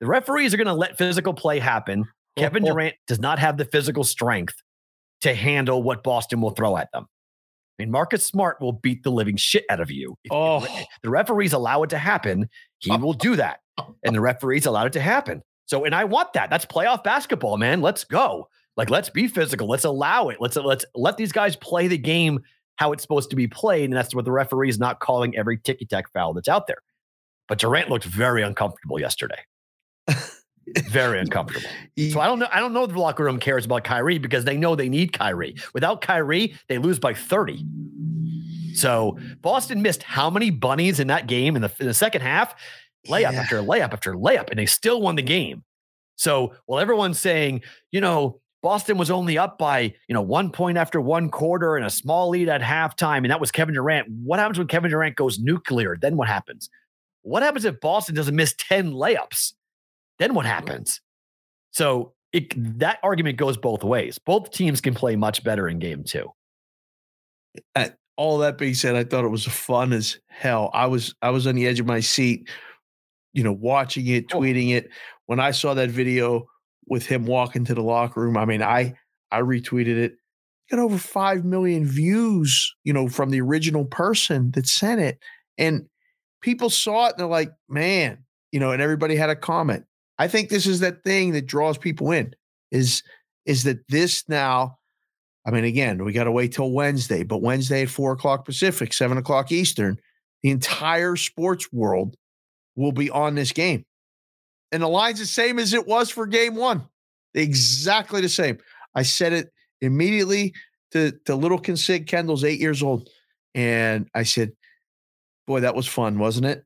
the referees are going to let physical play happen. (laughs) Kevin. Durant does not have the physical strength to handle what Boston will throw at them. I mean, Marcus Smart will beat the living shit out of you. If Oh. the referees allow it to happen, he (laughs) will do that. And the referees allowed it to happen. So, and I want that. That's playoff basketball, man. Let's go. Like, let's be physical. Let's allow it. Let's let's let these guys play the game how it's supposed to be played. And that's what the referee is not calling every ticky tack foul that's out there. But Durant looked very uncomfortable yesterday. (laughs) very uncomfortable. So I don't know. I don't know if the locker room cares about Kyrie because they know they need Kyrie. Without Kyrie, they lose by 30. So Boston missed how many bunnies in that game in the, in the second half? Layup Yeah. after layup after layup, and they still won the game. So while everyone's saying, you know, Boston was only up by, you know, one point after one quarter and a small lead at halftime, and that was Kevin Durant. What happens when Kevin Durant goes nuclear? Then what happens? What happens if Boston doesn't miss 10 layups? Then what happens? So it, that argument goes both ways. Both teams can play much better in game two. all that being said, I thought it was fun as hell. I was I was on the edge of my seat, you know, watching it, Oh. tweeting it. When I saw that video with him walking to the locker room, I mean, I I retweeted it. Got over five million views, you know, from the original person that sent it, and people saw it and they're like, "Man," you know, and everybody had a comment. I think this is that thing that draws people in. Is is that this now? I mean, again, we got to wait till Wednesday, but Wednesday at four o'clock Pacific, seven o'clock Eastern, the entire sports world will be on this game. And the line's the same as it was for game one, exactly the same. I said it immediately to, to little Consig Kendall's eight years old. And I said, Boy, that was fun, wasn't it?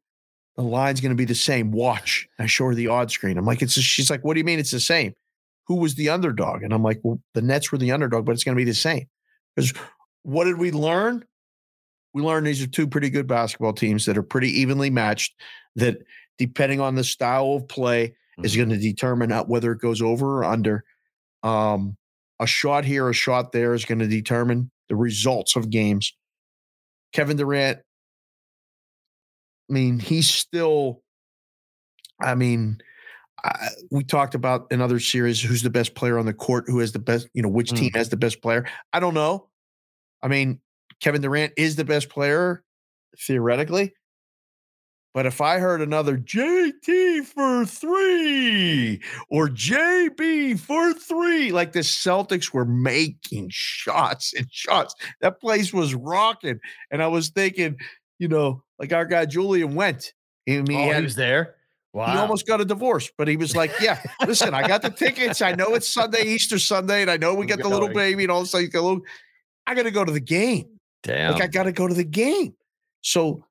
The line's going to be the same. Watch. I show her the odd screen. I'm like, it's, she's like, what do you mean it's the same? who was the underdog? And I'm like, well, the Nets were the underdog, but it's going to be the same. Because what did we learn? We learned these are two pretty good basketball teams that are pretty evenly matched. That depending on the style of play is mm-hmm. going to determine out whether it goes over or under. Um, a shot here, a shot there is going to determine the results of games. Kevin Durant, I mean, he's still, I mean, I, we talked about in other series who's the best player on the court, who has the best, you know, which team mm. has the best player. I don't know. I mean, Kevin Durant is the best player theoretically. But if I heard another JT for three or JB for three, like the Celtics were making shots and shots, that place was rocking. And I was thinking, you know, like our guy Julian went. I mean, he oh, had he was there. Wow. he almost got a divorce, but he was like, "Yeah, listen, I got the tickets. I know it's Sunday, Easter Sunday, and I know we got the little baby and all this. Like, a little, I got to go to the game. Damn. Like, I got to go to the game. So,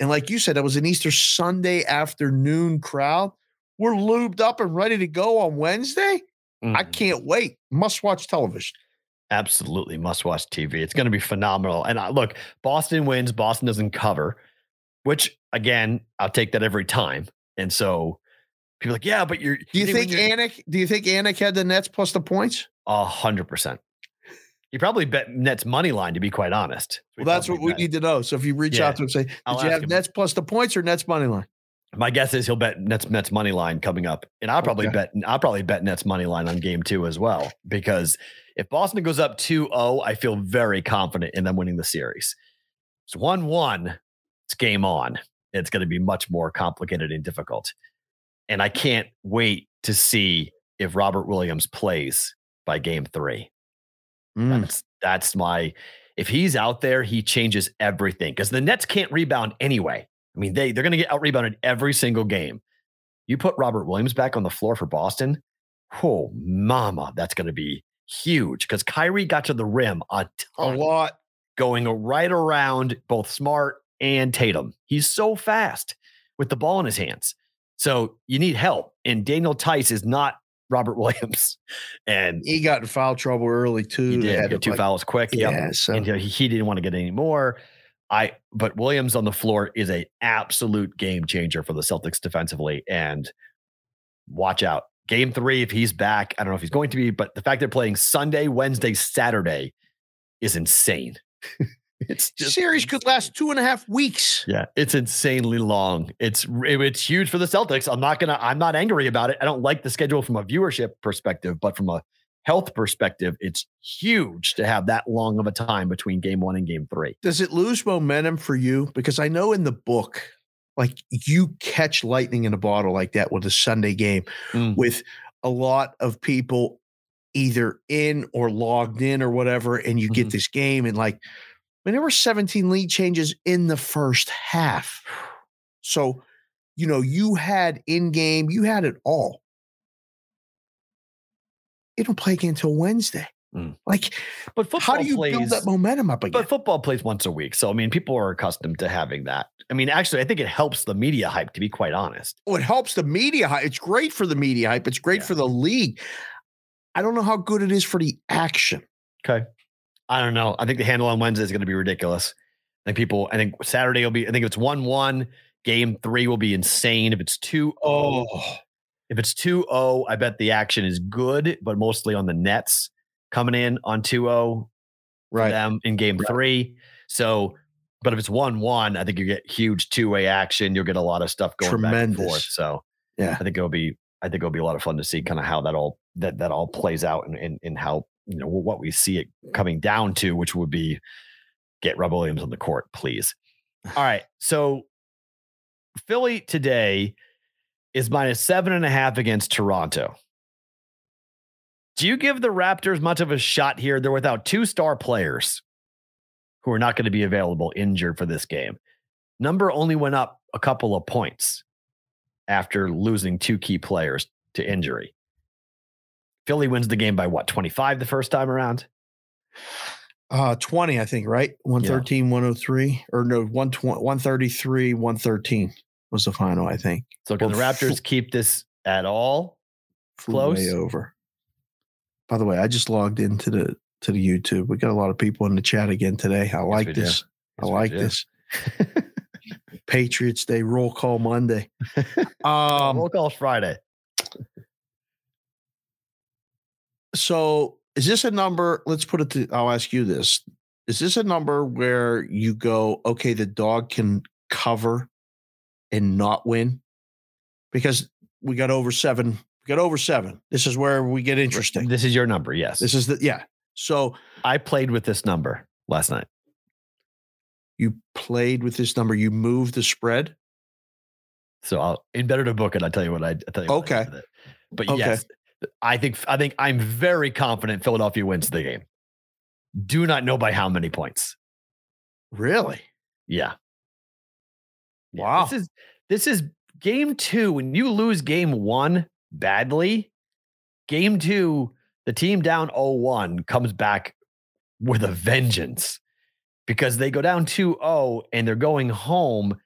and like you said, it was an Easter Sunday afternoon crowd. We're lubed up and ready to go on Wednesday. I Mhm. can't wait. Must watch television. Absolutely must watch TV. It's going to be phenomenal. And I, look, Boston wins. Boston doesn't cover, which again, I'll take that every time. And so people are like, yeah, but you're. Do you think Anik? Do you think Anik had the Nets plus the points? A hundred percent. You probably bet Nets money line, to be quite honest. Well, that's what we need to know. So if you reach Yeah. out to him, say, "Did I'll you have him. Nets plus the points or Nets money line?" My guess is he'll bet Nets Nets money line coming up, and I'll probably Okay. bet I'll probably bet Nets money line on game two as well. Because if Boston goes up 2-0, I feel very confident in them winning the series. It's one one. It's game on. It's going to be much more complicated and difficult, and I can't wait to see if Robert Williams plays by game three. Mm. That's that's my if he's out there, he changes everything because the Nets can't rebound anyway. I mean, they they're gonna get out rebounded every single game. You put Robert Williams back on the floor for Boston, oh mama, that's gonna be huge because Kyrie got to the rim a A lot. going right around both Smart and Tatum. He's so fast with the ball in his hands. So you need help. And Daniel Theis is not Robert Williams. (laughs) And He got in foul trouble early too. he They did had get to, two like- fouls quick. Yep Yeah, so and he, he didn't want to get any more. I but Williams on the floor is a absolute game changer for the Celtics defensively. And watch out, game three, if he's back, I don't know if he's going to be, but the fact they're playing Sunday, Wednesday, Saturday is insane. (laughs) it's just series could last two and a half weeks. Yeah, it's insanely long. It's it's huge for the Celtics. I'm not gonna. I'm not angry about it. I don't like the schedule from a viewership perspective, but from a health perspective, it's huge to have that long of a time between game one and game three. Does it lose momentum for you? Because I know in the book, like you catch lightning in a bottle like that with a Sunday game Mm. with a lot of people either in or logged in or whatever, and you get Mhm. this game and like when there were 17 lead changes in the first half. So, you know, you had in game, you had it all. It don't play again until Wednesday. Mm. Like, But football how do you plays, build that momentum up again? But football plays once a week, so I mean, people are accustomed to having that. I mean, actually, I think it helps the media hype. To be quite honest, Oh, it helps the media hype. It's great for the media hype. It's great Yeah. for the league. I don't know how good it is for the action. Okay. I don't know. I think the handle on Wednesday is going to be ridiculous. I think people, I think Saturday will be, I think if it's 1 1, game three will be insane. If it's 2 0, if it's 2 0, I bet the action is good, but mostly on the Nets coming in on 2 0 for right. them in game three. So, but if it's 1 1, I think you get huge two way action. You'll get a lot of stuff going back and forth. So, Yeah. I think it'll be, I think it'll be a lot of fun to see kind of how that all, that, that all plays out and, and, and how, you know, what we see it coming down to, which would be get Rob Williams on the court, please. (laughs) All right. So Philly today is minus seven and a half against Toronto. Do you give the Raptors much of a shot here? They're without two star players who are not going to be available injured for this game. Number only went up a couple of points after losing two key players to injury. Philly wins the game by what, 25 the first time around? Uh, 20, I think, right? 113, 103, or no, 120, 133, 113 was the final, I think. So can Well, the Raptors keep this at all? Close. way over. By the way, I just logged into the to the YouTube. We got a lot of people in the chat again today. I like this. I Yes, we like this. (laughs) Patriots Day roll call Monday. (laughs) Um, Roll call Friday. So is this a number? Let's put it to I'll ask you this. Is this a number where you go, okay, the dog can cover and not win? Because we got over seven, we got over seven. This is where we get interesting. This is your number. Yes. This is the yeah. So I played with this number last night. you played with this number, you moved the spread. So I'll in better to book it. I'll tell you what I I'll tell you. what I did Okay. But Okay. yes, I think I think I'm very confident Philadelphia wins the game. Do not know by how many points. Really? Yeah. Wow. This is this is game two. When you lose game one badly, game two, the team down 0-1 comes back with a vengeance because they go down 2-0 and they're going home.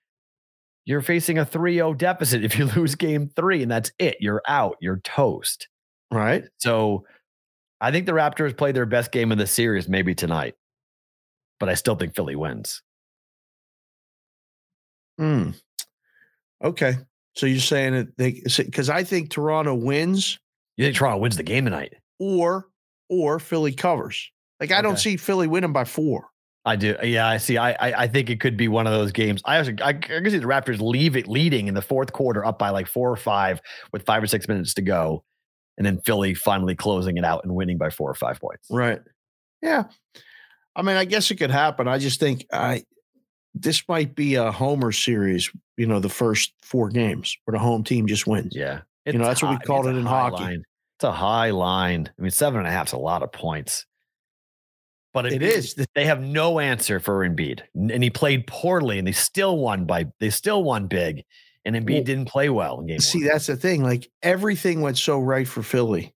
You're facing a 3-0 deficit if you (laughs) lose game three, and that's it. You're out. You're toast. Right. So I think the Raptors play their best game of the series maybe tonight. But I still think Philly wins. Hmm. Okay. So you're saying that they because I think Toronto wins You think Toronto wins the game tonight? or or Philly covers. Like I don't see Philly winning by four. I do. Yeah, I see. I, I I think it could be one of those games. I actually I, I can see the Raptors leave it leading in the fourth quarter, up by like four or five, with five or six minutes to go, and then Philly finally closing it out and winning by four or five points. Right. Yeah. I mean, I guess it could happen. I just think I this might be a homer series, you know, the first four games where the home team just wins. Yeah, You know, that's what we high- called it's it in hockey. line. It's a high line. I mean, seven and a half is a lot of points. But It Embiid- is. They have no answer for Embiid, and he played poorly, and they still won by. They still won big, and Embiid Well, didn't play well in game See, one. that's the thing. Like everything went so right for Philly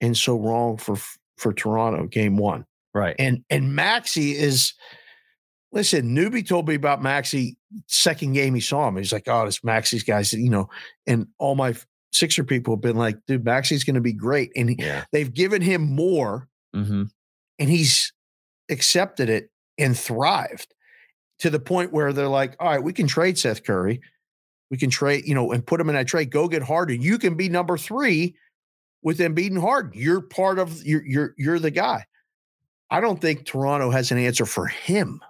and so wrong for for Toronto game one. Right. And and Maxey is listen, newbie told me about Maxey second game he saw him. He's like, oh, this Maxey's guys, you know, and all my Sixer people have been like, dude, Maxey's gonna be great. And he, Yeah. they've given him more Mm-hmm. and he's accepted it and thrived to the point where they're like, all right, we can trade Seth Curry. We can trade, you know, and put him in that trade. Go get Harden. You can be number three with them beating Harden. You're part of you're you're you're the guy. I don't think Toronto has an answer for him.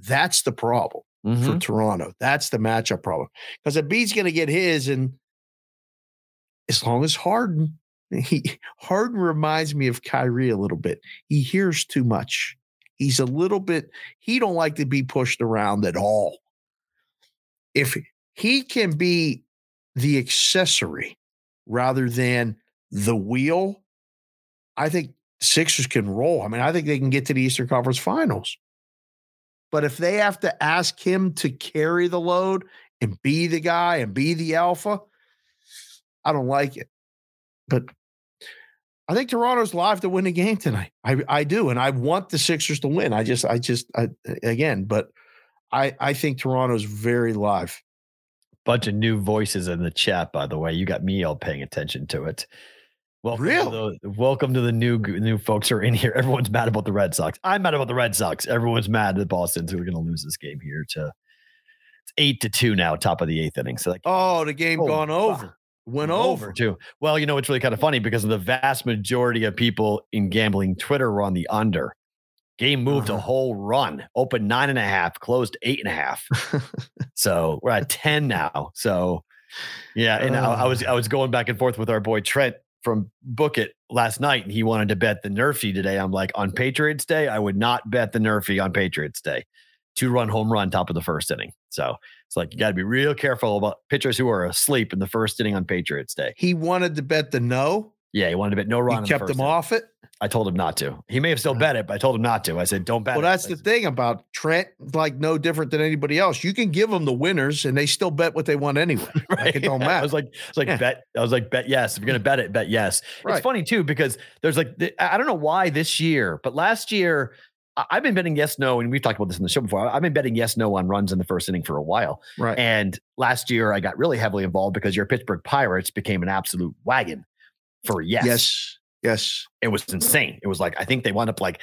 That's the problem Mhm. for Toronto. That's the matchup problem. Because Embiid's going to get his, and as long as Harden, he Harden reminds me of Kyrie a little bit. He hears too much. He's a little bit. He don't like to be pushed around at all. If he can be the accessory rather than the wheel, I think Sixers can roll. I mean, I think they can get to the Eastern Conference Finals. But if they have to ask him to carry the load and be the guy and be the alpha, I don't like it. But I think Toronto's live to win the game tonight. I I do, and I want the Sixers to win. I just I just I, again, but I I think Toronto's very live. Bunch of new voices in the chat, by the way. You got me all paying attention to it. Welcome Really? to the, welcome to the new new folks who are in here. Everyone's mad about the Red Sox. I'm mad about the Red Sox. Everyone's mad at Boston, so we're going to lose this game here. To it's eight to two now, top of the eighth inning. So like Oh, the game Oh, gone fuck. over. Went over. too. Well, you know it's really kind of funny because the vast majority of people in gambling Twitter were on the under. Game moved a Uh-huh. whole run, opened nine and a half, closed eight and a half. (laughs) so we're at ten now. So yeah, and I, I was I was going back and forth with our boy Trent from Book It last night, and he wanted to bet the Nerfy today. I'm like, on Patriots Day, I would not bet the Nerfy on Patriots Day. Two run home run top of the first inning. So it's like you got to be real careful about pitchers who are asleep in the first inning on Patriots Day. He wanted to bet the no. Yeah, he wanted to bet no run. He kept him off it. I told him not to. He may have still bet it, but I told him not to. I said, "Don't bet." Well, it." that's the thing about Trent, like no different than anybody else. You can give them the winners and they still bet what they want anyway. (laughs) Like, it don't matter. I was like, it's like Yeah. bet. I was like, bet yes. If you're gonna bet it, bet yes. Right. It's funny too because there's like I I don't know why this year, but last year I- I've been betting yes, no, and we've talked about this in the show before. I've been betting yes, no on runs in the first inning for a while. Right. And last year I got really heavily involved because your Pittsburgh Pirates became an absolute wagon for yes. yes. Yes. It was insane. It was like I think they wound up like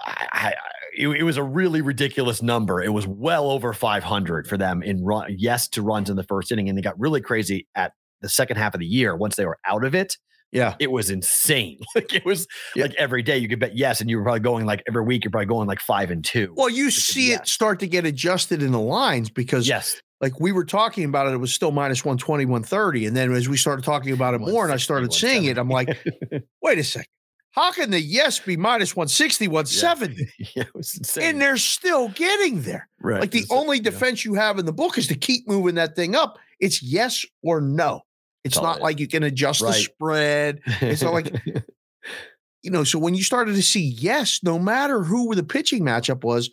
I, I, it, it was a really ridiculous number. It was well over 500 for them in run yes to runs in the first inning, and they got really crazy at the second half of the year once they were out of it. Yeah. It was insane. (laughs) Like it was Yeah. like every day you could bet yes, and you were probably going like every week you're probably going like five and two. Well, you see it yes. start to get adjusted in the lines because yes, like we were talking about it, it was still minus 120, 130. And then as we started talking about it more and I started seeing it, I'm like, wait a second. How can the yes be minus 160, 170? (laughs) yeah, it was insane. And they're still getting there. right. Like the It's- only yeah. defense you have in the book is to keep moving that thing up. It's yes or no. It's all not it like you can adjust the spread. It's not like (laughs) you know, so when you started to see yes, no matter who the pitching matchup was,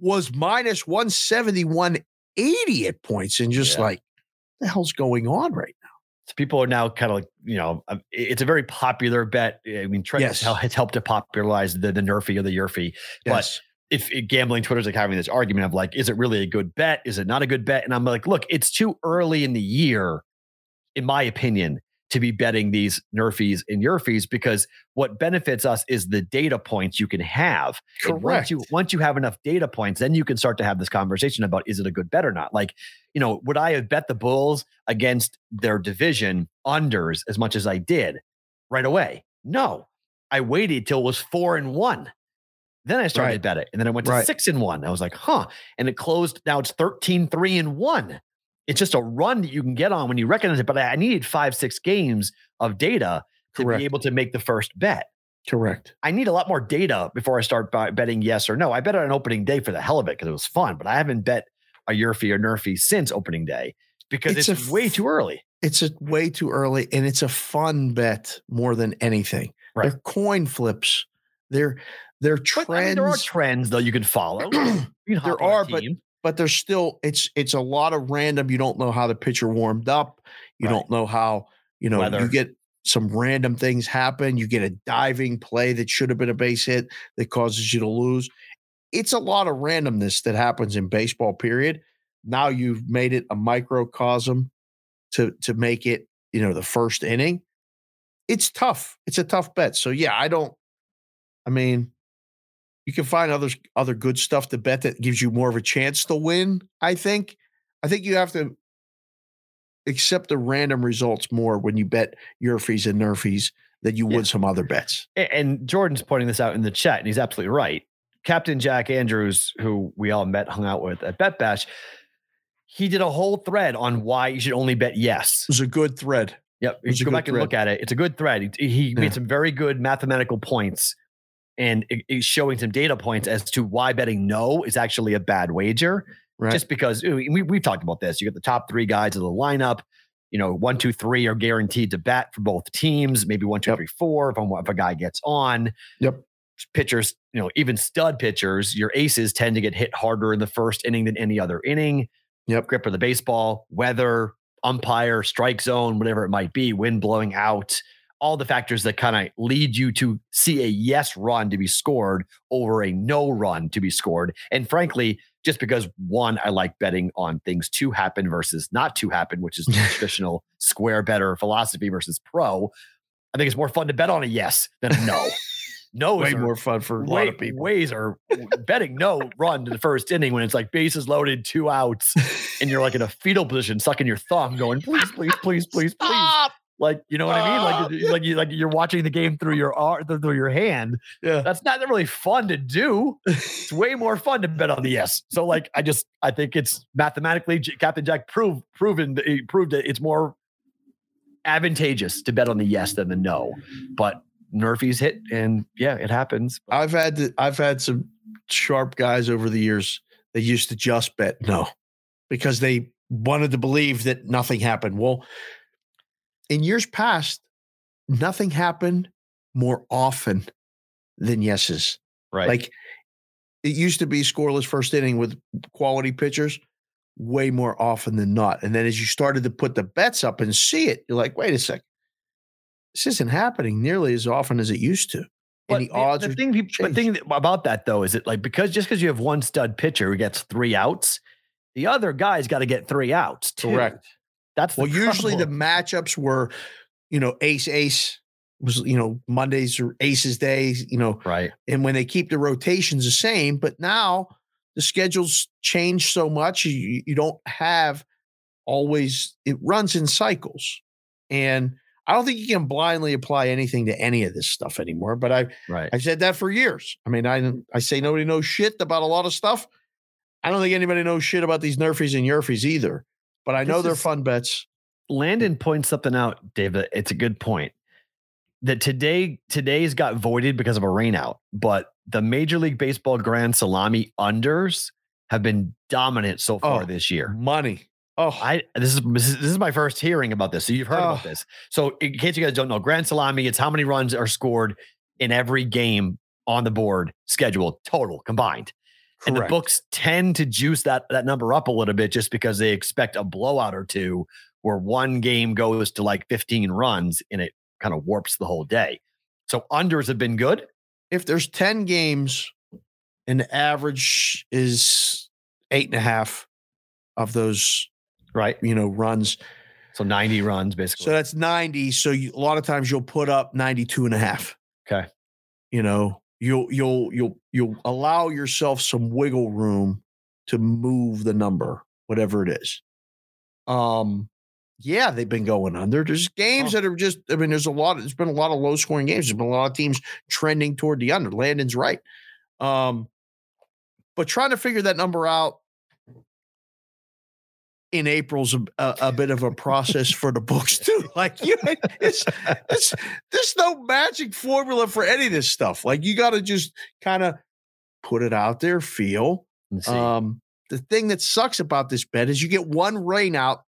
was minus 170, 180 at points, and just Yeah. like, the hell's going on right now? So people are now kind of like, you know, um, it's a very popular bet. I mean, Trent has Yes. has helped to popularize the, the Nerfy or the Yerfy. But if if gambling Twitter's like having this argument of like, is it really a good bet? Is it not a good bet? And I'm like, look, it's too early in the year, in my opinion, to be betting these Nerfies and Yerfies because what benefits us is the data points you can have. And Once you once you have enough data points, then you can start to have this conversation about is it a good bet or not? Like, you know, would I have bet the Bulls against their division unders as much as I did right away? No. I waited till it was four and one. Then I started Right. to bet it. And then I went to Right. six and one. I was like, huh. And it closed. Now it's 13, three and one. It's just a run that you can get on when you recognize it. But I needed five, six games of data to Correct. be able to make the first bet. correct. I need a lot more data before I start betting yes or no. I bet on opening day for the hell of it because it was fun, but I haven't bet a Yerfy or Nerfy since opening day because It's it's, way too early. It's a way too early, and it's a fun bet more than anything. Right. They're coin flips. They're they're But, trends. I mean, there are trends though you can follow. (clears throat) You can There are, but. But there's still it's it's a lot of random. You don't know how the pitcher warmed up. You Right. don't know how you know Weather. you get some random things happen. You get a diving play that should have been a base hit that causes you to lose. It's a lot of randomness that happens in baseball. Period. Now you've made it a microcosm to to make it you know the first inning. It's tough. It's a tough bet. So yeah, I don't. I mean, you can find other other good stuff to bet that gives you more of a chance to win. I think. I think you have to. accept the random results more when you bet Yerfies and Nerfies than you Yeah. would some other bets. And Jordan's pointing this out in the chat, and he's absolutely right. Captain Jack Andrews, who we all met, hung out with at Bet Bash, he did a whole thread on why you should only bet yes. It was a good thread. Yep. You should go back and look at it. It's a good thread. He, he Yeah. made some very good mathematical points and it- it's showing some data points as to why betting no is actually a bad wager. Right. Just because we, we've talked about this. You get the top three guys of the lineup. You know, one, two, three are guaranteed to bat for both teams. Maybe one, two, Yep. three, four if, a- if a guy gets on. Yep. Pitchers, you know, even stud pitchers, your aces tend to get hit harder in the first inning than any other inning Yep. grip of the baseball, weather, umpire, strike zone, whatever it might be, wind blowing out, all the factors that kind of lead you to see a yes run to be scored over a no run to be scored. And frankly, just because one, I like betting on things to happen versus not to happen, which is the (laughs) traditional square better philosophy versus pro. I think it's more fun to bet on a yes than a no. (laughs) No Way is more fun for a lot of people. ways are betting no run to the first inning when it's like bases loaded, two outs, and you're like in a fetal position, sucking your thumb, going, please, please, please, please, please. Like, you know what I mean? Like, like you like you're watching the game through your ar- through your hand. Yeah. That's not really fun to do. (laughs) It's way more fun to bet on the yes. So, like, I just I think it's mathematically Captain Jack proved proven he eh, proved that it's more advantageous to bet on the yes than the no. But Nerfies hit, and yeah, it happens. I've had to, I've had some sharp guys over the years that used to just bet no because they wanted to believe that nothing happened. Well, in years past, nothing happened more often than yeses. Right. Like it used to be scoreless first inning with quality pitchers way more often than not. And then as you started to put the bets up and see it, you're like, wait a second. This isn't happening nearly as often as it used to. But and the, odds the are thing, the thing about that though is it like because just because you have one stud pitcher who gets three outs, the other guy's got to get three outs too. correct. That's the Well, usually the matchups were, you know, ace ace was, you know, Mondays or aces days, you know, right. and when they keep the rotations the same, but now the schedules change so much, you, you don't have always it runs in cycles. And I don't think you can blindly apply anything to any of this stuff anymore. But I Right. I've said that for years. I mean, I I say nobody knows shit about a lot of stuff. I don't think anybody knows shit about these Nerfies and Yerfies either. But I know This they're is- fun bets. Landon points something out, David. It's a good point. That today today's got voided because of a rainout, but the Major League Baseball Grand Salami unders have been dominant so far Oh. this year. Money. Oh, I this is this is my first hearing about this. So you've heard about Oh. this. So in case you guys don't know, Grand Salami, it's how many runs are scored in every game on the board scheduled total combined. And the books tend to juice that that number up a little bit just because they expect a blowout or two where one game goes to like 15 runs and it kind of warps the whole day. So unders have been good. if there's 10 games and the average is eight and a half of those, Right. you know, runs. So 90 runs basically. So that's 90. So you, a lot of times you'll put up 92 and a half. Okay. You know, you'll, you'll, you'll, you'll allow yourself some wiggle room to move the number, whatever it is. Um, yeah, they've been going under. There's games that are just, I mean, there's a lot, there's been a lot of low scoring games. There's been a lot of teams trending toward the under. Landon's right. Um, but trying to figure that number out in April's a, a, bit of a process for the books (laughs) too. Like you, it's, it's there's no magic formula for any of this stuff. Like you got to just kind of put it out there, feel. Um, the thing that sucks about this bet is you get one rain out,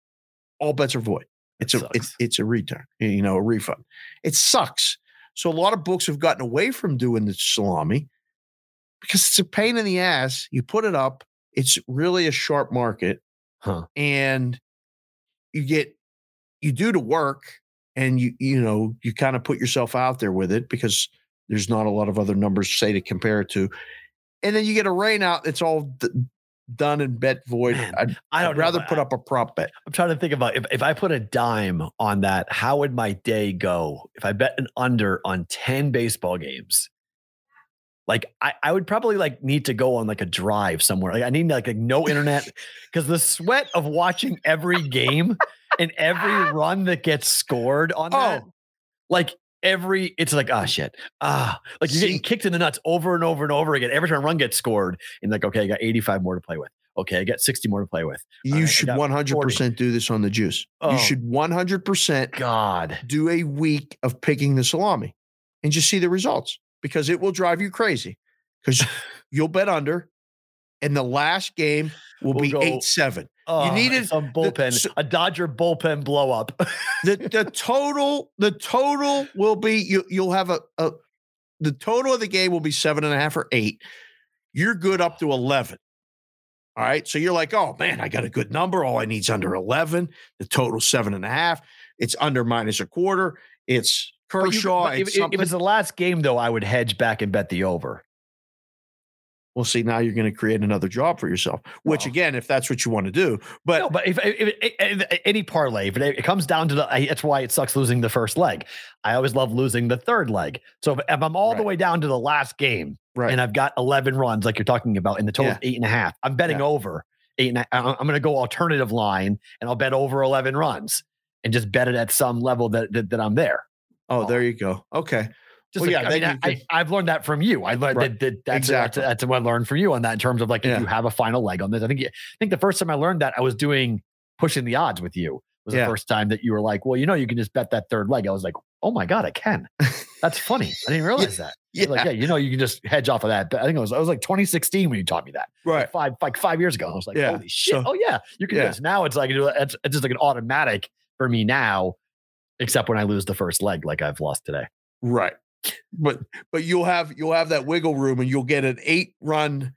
all bets are void. It's a it's, it's a return, you know, a refund. It sucks. So a lot of books have gotten away from doing the salami because it's a pain in the ass. You put it up, it's really a sharp market, Huh. and you get you do the work, and you you know you kind of put yourself out there with it because there's not a lot of other numbers say to compare it to, and then you get a rain out. It's all d- done and bet void. Man, I'd, I I'd rather put I- up a prop bet. I'm trying to think about if, if I put a dime on that, how would my day go? If I bet an under on 10 baseball games, Like I, I would probably like need to go on like a drive somewhere. Like I need like, like no internet (laughs) because the sweat of watching every game and every run that gets scored on that, Oh. like every it's like ah shit ah like you're getting kicked in the nuts over and over and over again. Every time a run gets scored, and like okay, I got 85 more to play with. Okay, I got 60 more to play with. You right, should 100% do this on the juice. Oh. You should 100% God, do a week of picking the salami and just see the results because it will drive you crazy because you'll bet under and the last game will We'll be go- 8 7. You ah, needed some bullpen, so- a Dodger bullpen blow up. The, (laughs) the total, the total will be, you, you'll have a, a, the total of the game will be seven and a half or eight. You're good up to 11. All right. So you're like, oh man, I got a good number. All I need is under 11. The total seven and a half. It's under minus a quarter. It's You- Kershaw. but if, it's if the last game, though, I would hedge back and bet the over. well, see, now you're going to create another job for yourself, which Well. again, if that's what you want to do, but no, but if, if, if- any parlay, if it, comes down to the, that's why it sucks losing the first leg. I always love losing the third leg. So if, if I'm all the way down to the last game right. and I've got 11 runs, like you're talking about, and the total is eight and a half, I'm betting Yeah. over eight and a, I'm going to go alternative line and I'll bet over 11 runs and just bet it at some level that that, that I'm there. Oh, there you go. Okay. Just Well, like, yeah, I, mean, I, you I, I've learned that from you. I learned Right. that, that that's, Exactly. that's, that's what I learned from you on that in terms of like if Yeah. you have a final leg on this. I think I think the first time I learned that I was doing pushing the odds with you was Yeah. the first time that you were like, well, you know, you can just bet that third leg. I was like, oh my god, I can. That's funny. I didn't (laughs) realize that. I was Like, yeah, you know, you can just hedge off of that. But I think it was I was like 2016 when you taught me that. Right. Like five like five years ago. I was like, Yeah. holy shit. So- oh yeah, you can Yeah. do this. Now it's like it's, it's just like an automatic for me now, except when I lose the first leg, like I've lost today. Right. But but you'll have you'll have that wiggle room and you'll get an eight run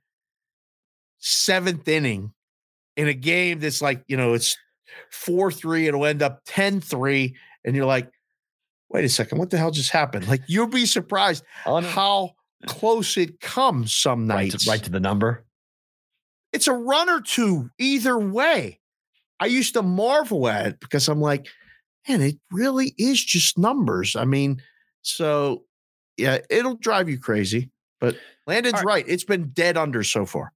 seventh inning in a game that's like, you know, it's four three, it'll end up 10-3, and you're like, wait a second, what the hell just happened? Like you'll be surprised on how close it comes some right, nights. to, right to the number. it's a run or two either way. I used to marvel at it because I'm like, man, it really is just numbers. I mean, so yeah, it'll drive you crazy. But Landon's right; it's been dead under so far.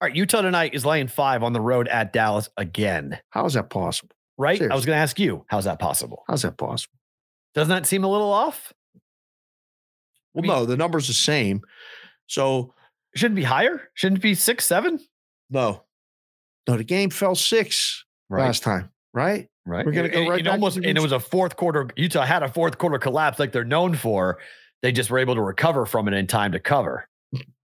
All right, Utah tonight is laying five on the road at Dallas again. How is that possible? Right? I was going to ask you, how's that possible? How's that possible? Doesn't that seem a little off? Well, mean- no, the number's the same. So Shouldn't be higher? Shouldn't it be six, seven? no, no, the game fell six last time, right? Right. We're gonna go And- right and back almost, and it was a fourth quarter. Utah had a fourth quarter collapse like they're known for. They just were able to recover from it in time to cover.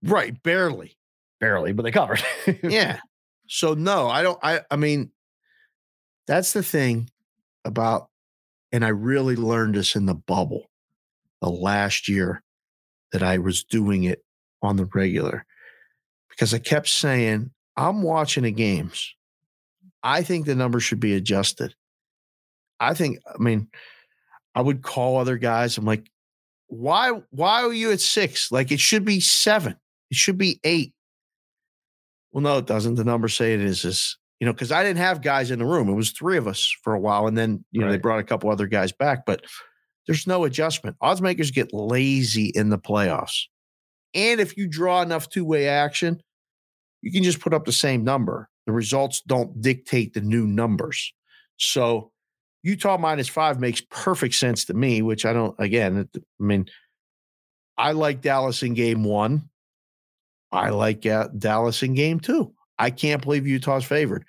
Right, barely. Barely, but they covered. (laughs) yeah. So no, I don't. I I mean, that's the thing about, and I really learned this in the bubble, the last year that I was doing it on the regular, because I kept saying I'm watching the games. I think the numbers should be adjusted. I think. I mean, I would call other guys. I'm like, why? Why are you at six? Like it should be seven. It should be eight. Well, no, it doesn't. The numbers say it is. Is you know because I didn't have guys in the room. It was three of us for a while, and then you know they brought a couple other guys back. But there's no adjustment. Odds makers get lazy in the playoffs, and if you draw enough two way action, you can just put up the same number. The results don't dictate the new numbers. So Utah minus five makes perfect sense to me, which I don't. Again, I mean, I like Dallas in game one. I like uh, Dallas in game two. I can't believe Utah's favored.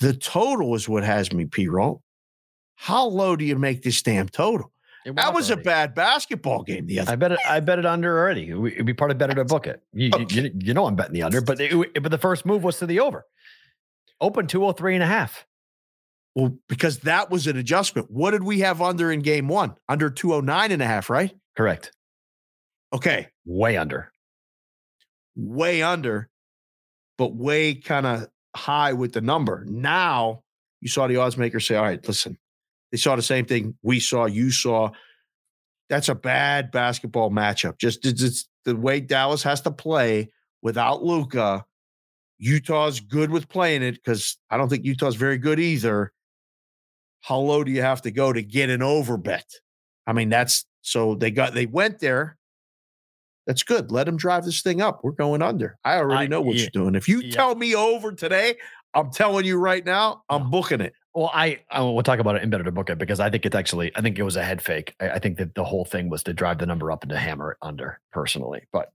The total is what has me, P. Roll. How low do you make this damn total? That was a bad basketball game the other I bet it. I bet it under already. It would be part of better to book it. You, you- Okay. you, you know I'm betting the under, but it, but the first move was to the over. Open 203 and a half. Well, because that was an adjustment. What did we have under in game one? Under 209 and a half, right? Correct. Okay. Way under. Way under, but way kind of high with the number. Now you saw the odds maker say, all right, listen, they saw the same thing we saw, you saw. That's a bad basketball matchup. Just it's, the way Dallas has to play without Luka. Utah's good with playing it because I don't think Utah's very good either. How low do you have to go to get an over bet? I mean, that's so they got they went there. That's good. Let them drive this thing up. We're going under. I already I- know what yeah. you're doing. If you Yeah. tell me over today, I'm telling you right now, I'm booking it. Well, I, I we'll talk about it in better to book it because I think it's actually I think it was a head fake. I, I think that the whole thing was to drive the number up and to hammer it under personally, but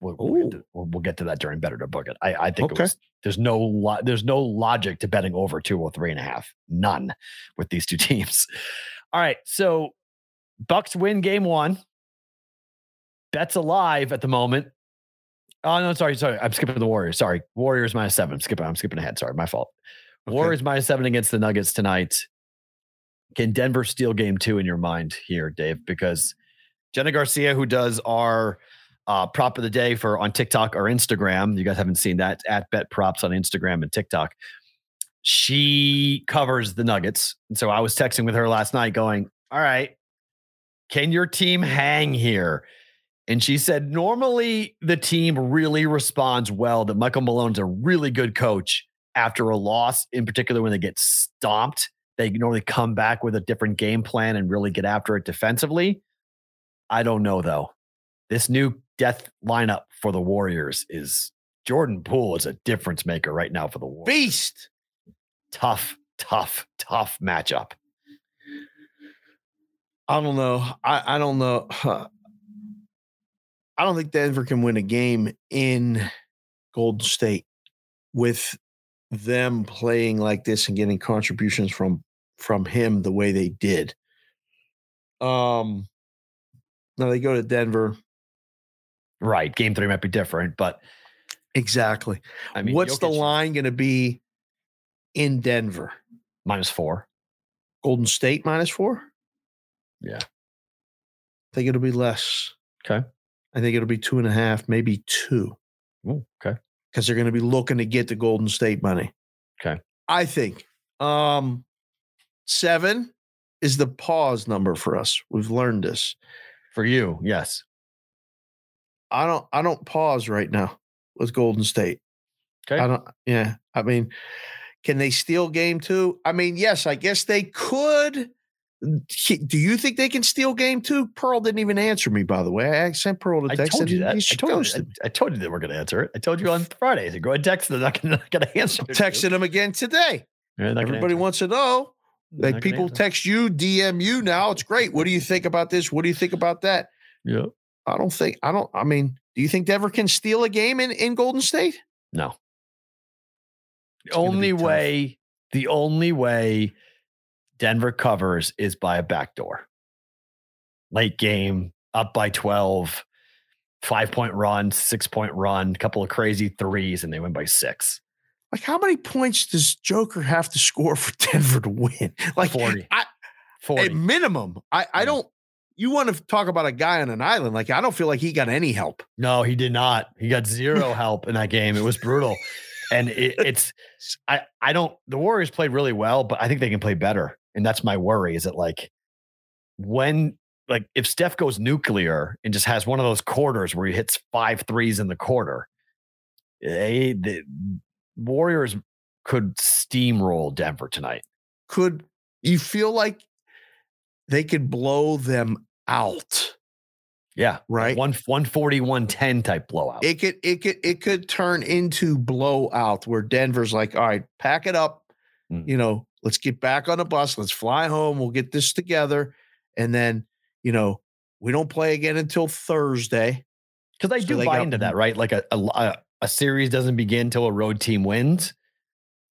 we'll, we'll, get, to, we'll, we'll get to that during better to book it. I, I think Okay. it was, there's no lo- there's no logic to betting over two or three and a half, none with these two (laughs) teams. All right, so Bucks win game one. Bets alive at the moment. Oh no, sorry, sorry. I'm skipping the Warriors. Sorry, Warriors minus seven. I'm skipping. I'm skipping ahead. Sorry, my fault. Okay. Warriors minus seven against the Nuggets tonight. Can Denver steal game two in your mind here, Dave? Because Jenna Garcia, who does our uh, prop of the day for on TikTok or Instagram, you guys haven't seen that at Bet Props on Instagram and TikTok. She covers the Nuggets, and so I was texting with her last night, going, "All right, can your team hang here?" And she said, normally the team really responds well, that Michael Malone's a really good coach after a loss, in particular when they get stomped. They normally come back with a different game plan and really get after it defensively. I don't know, though. This new death lineup for the Warriors is Jordan Poole is a difference maker right now for the Warriors. Beast. Tough, tough, tough matchup. I don't know. I, I don't know. (sighs) I don't think Denver can win a game in Golden State with them playing like this and getting contributions from from him the way they did. Um now they go to Denver. Right. Game three might be different, but Exactly. I mean, What's the line going to be in Denver? Minus four. Golden State minus four? Yeah. I think it'll be less. Okay. I think it'll be two and a half, maybe two. Ooh, okay. because they're going to be looking to get the Golden State money. Okay. I think um seven is the pause number for us. We've learned this. For you, yes. I don't I don't pause right now with Golden State. Okay. I don't yeah. I mean, can they steal game two? I mean, yes, I guess they could. Do you think they can steal game two? Pearl didn't even answer me, by the way. I sent Pearl a I text. told you that. I told you. I, I told you that we're going to answer it. I told you on (laughs) Friday. So go ahead, text. They're not going (laughs) to answer. it. Texted him again today. They're not gonna Everybody wants to know. Like people text you, DM you now. It's great. What do you think about this? What do you think about that? Yeah. I don't think I don't I mean, do you think Denver can steal a game in, in Golden State? No. The gonna only way, the only way Denver covers is by a backdoor. Late game, up by 12, five point run, six point run, couple of crazy threes, and they win by six. Like how many points does Joker have to score for (laughs) Denver to win? Like 40. I, 40. at minimum. I, I Yeah. don't you want to talk about a guy on an island. Like I don't feel like he got any help. No, he did not. He got zero (laughs) help in that game. It was brutal. And it, it's I I don't the Warriors played really well, but I think they can play better. And that's my worry is that like when like if Steph goes nuclear and just has one of those quarters where he hits five threes in the quarter, they, the Warriors could steamroll Denver tonight. Could you feel like they could blow them out? Yeah. Right. One 140, 110 type blowout. It could it could it could turn into blowout where Denver's like, all right, pack it up. Mm. You know, let's get back on the bus. Let's fly home. We'll get this together. And then, you know, we don't play again until Thursday. Because I So do buy got- into that, right? Like a, a a a series doesn't begin till a road team wins.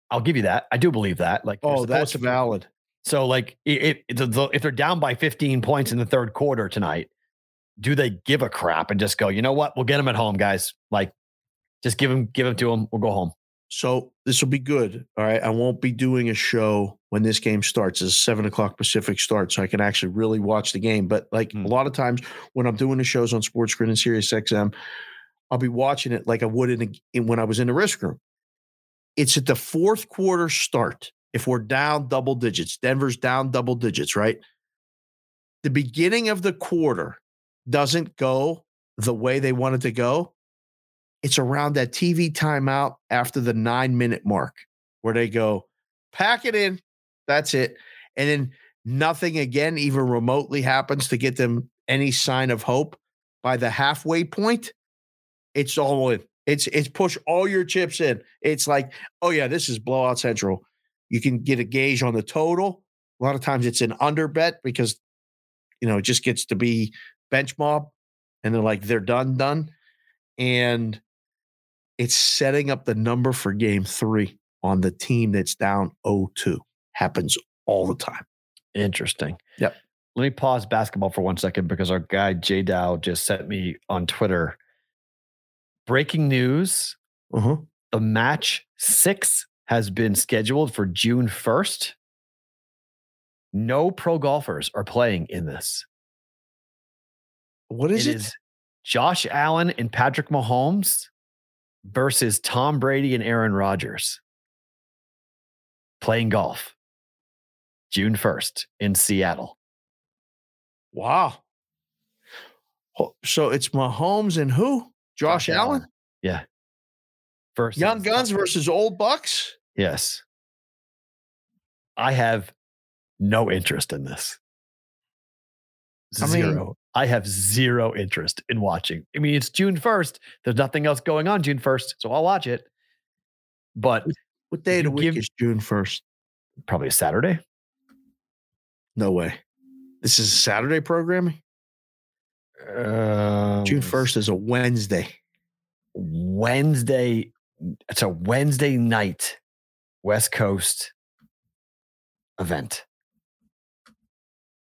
I'll give you that. I do believe that. Like, Oh, that's valid. So, like, if if they're down by 15 points in the third quarter tonight, do they give a crap and just go? You know what? We'll get them at home, guys. Like, just give them, give them to them. We'll go home. So this will be good. All right. I won't be doing a show when this game starts. It's seven o'clock Pacific start, so I can actually really watch the game. But like Hmm. a lot of times when I'm doing the shows on SportsGrid and Sirius XM, I'll be watching it like I would in, the, in when I was in the risk room. It's at the fourth quarter start. If we're down double digits, Denver's down double digits, right? The beginning of the quarter doesn't go the way they want it to go. It's around that TV timeout after the nine minute mark where they go, pack it in. That's it. And then nothing again, even remotely happens to get them any sign of hope. by the halfway point, it's all in. It's it's push all your chips in. It's like, oh yeah, this is blowout central. You can get a gauge on the total. A lot of times it's an under bet because you know it just gets to be bench mob, and they're like they're done, done, and it's setting up the number for game three on the team that's down 0-2. Happens all the time. Interesting. Yep. Let me pause basketball for one second because our guy Jay Dow just sent me on Twitter. Breaking news: Uh-huh. the match six has been scheduled for June first. No pro golfers are playing in this. What is It it? is Josh Allen and Patrick Mahomes versus Tom Brady and Aaron Rodgers playing golf June 1st in Seattle. Wow. So it's Mahomes and who? Josh, Allen? Yeah. Versus Young Guns versus Old Bucks? Yes. I have no interest in this. I mean- Zero. I have zero interest in watching. I mean, it's June 1st. There's nothing else going on June 1st, so I'll watch it. But What day of the week give- is June 1st? probably a Saturday. No way. This is a Saturday programming? Uh, June 1st is a Wednesday. Wednesday. It's a Wednesday night West Coast event.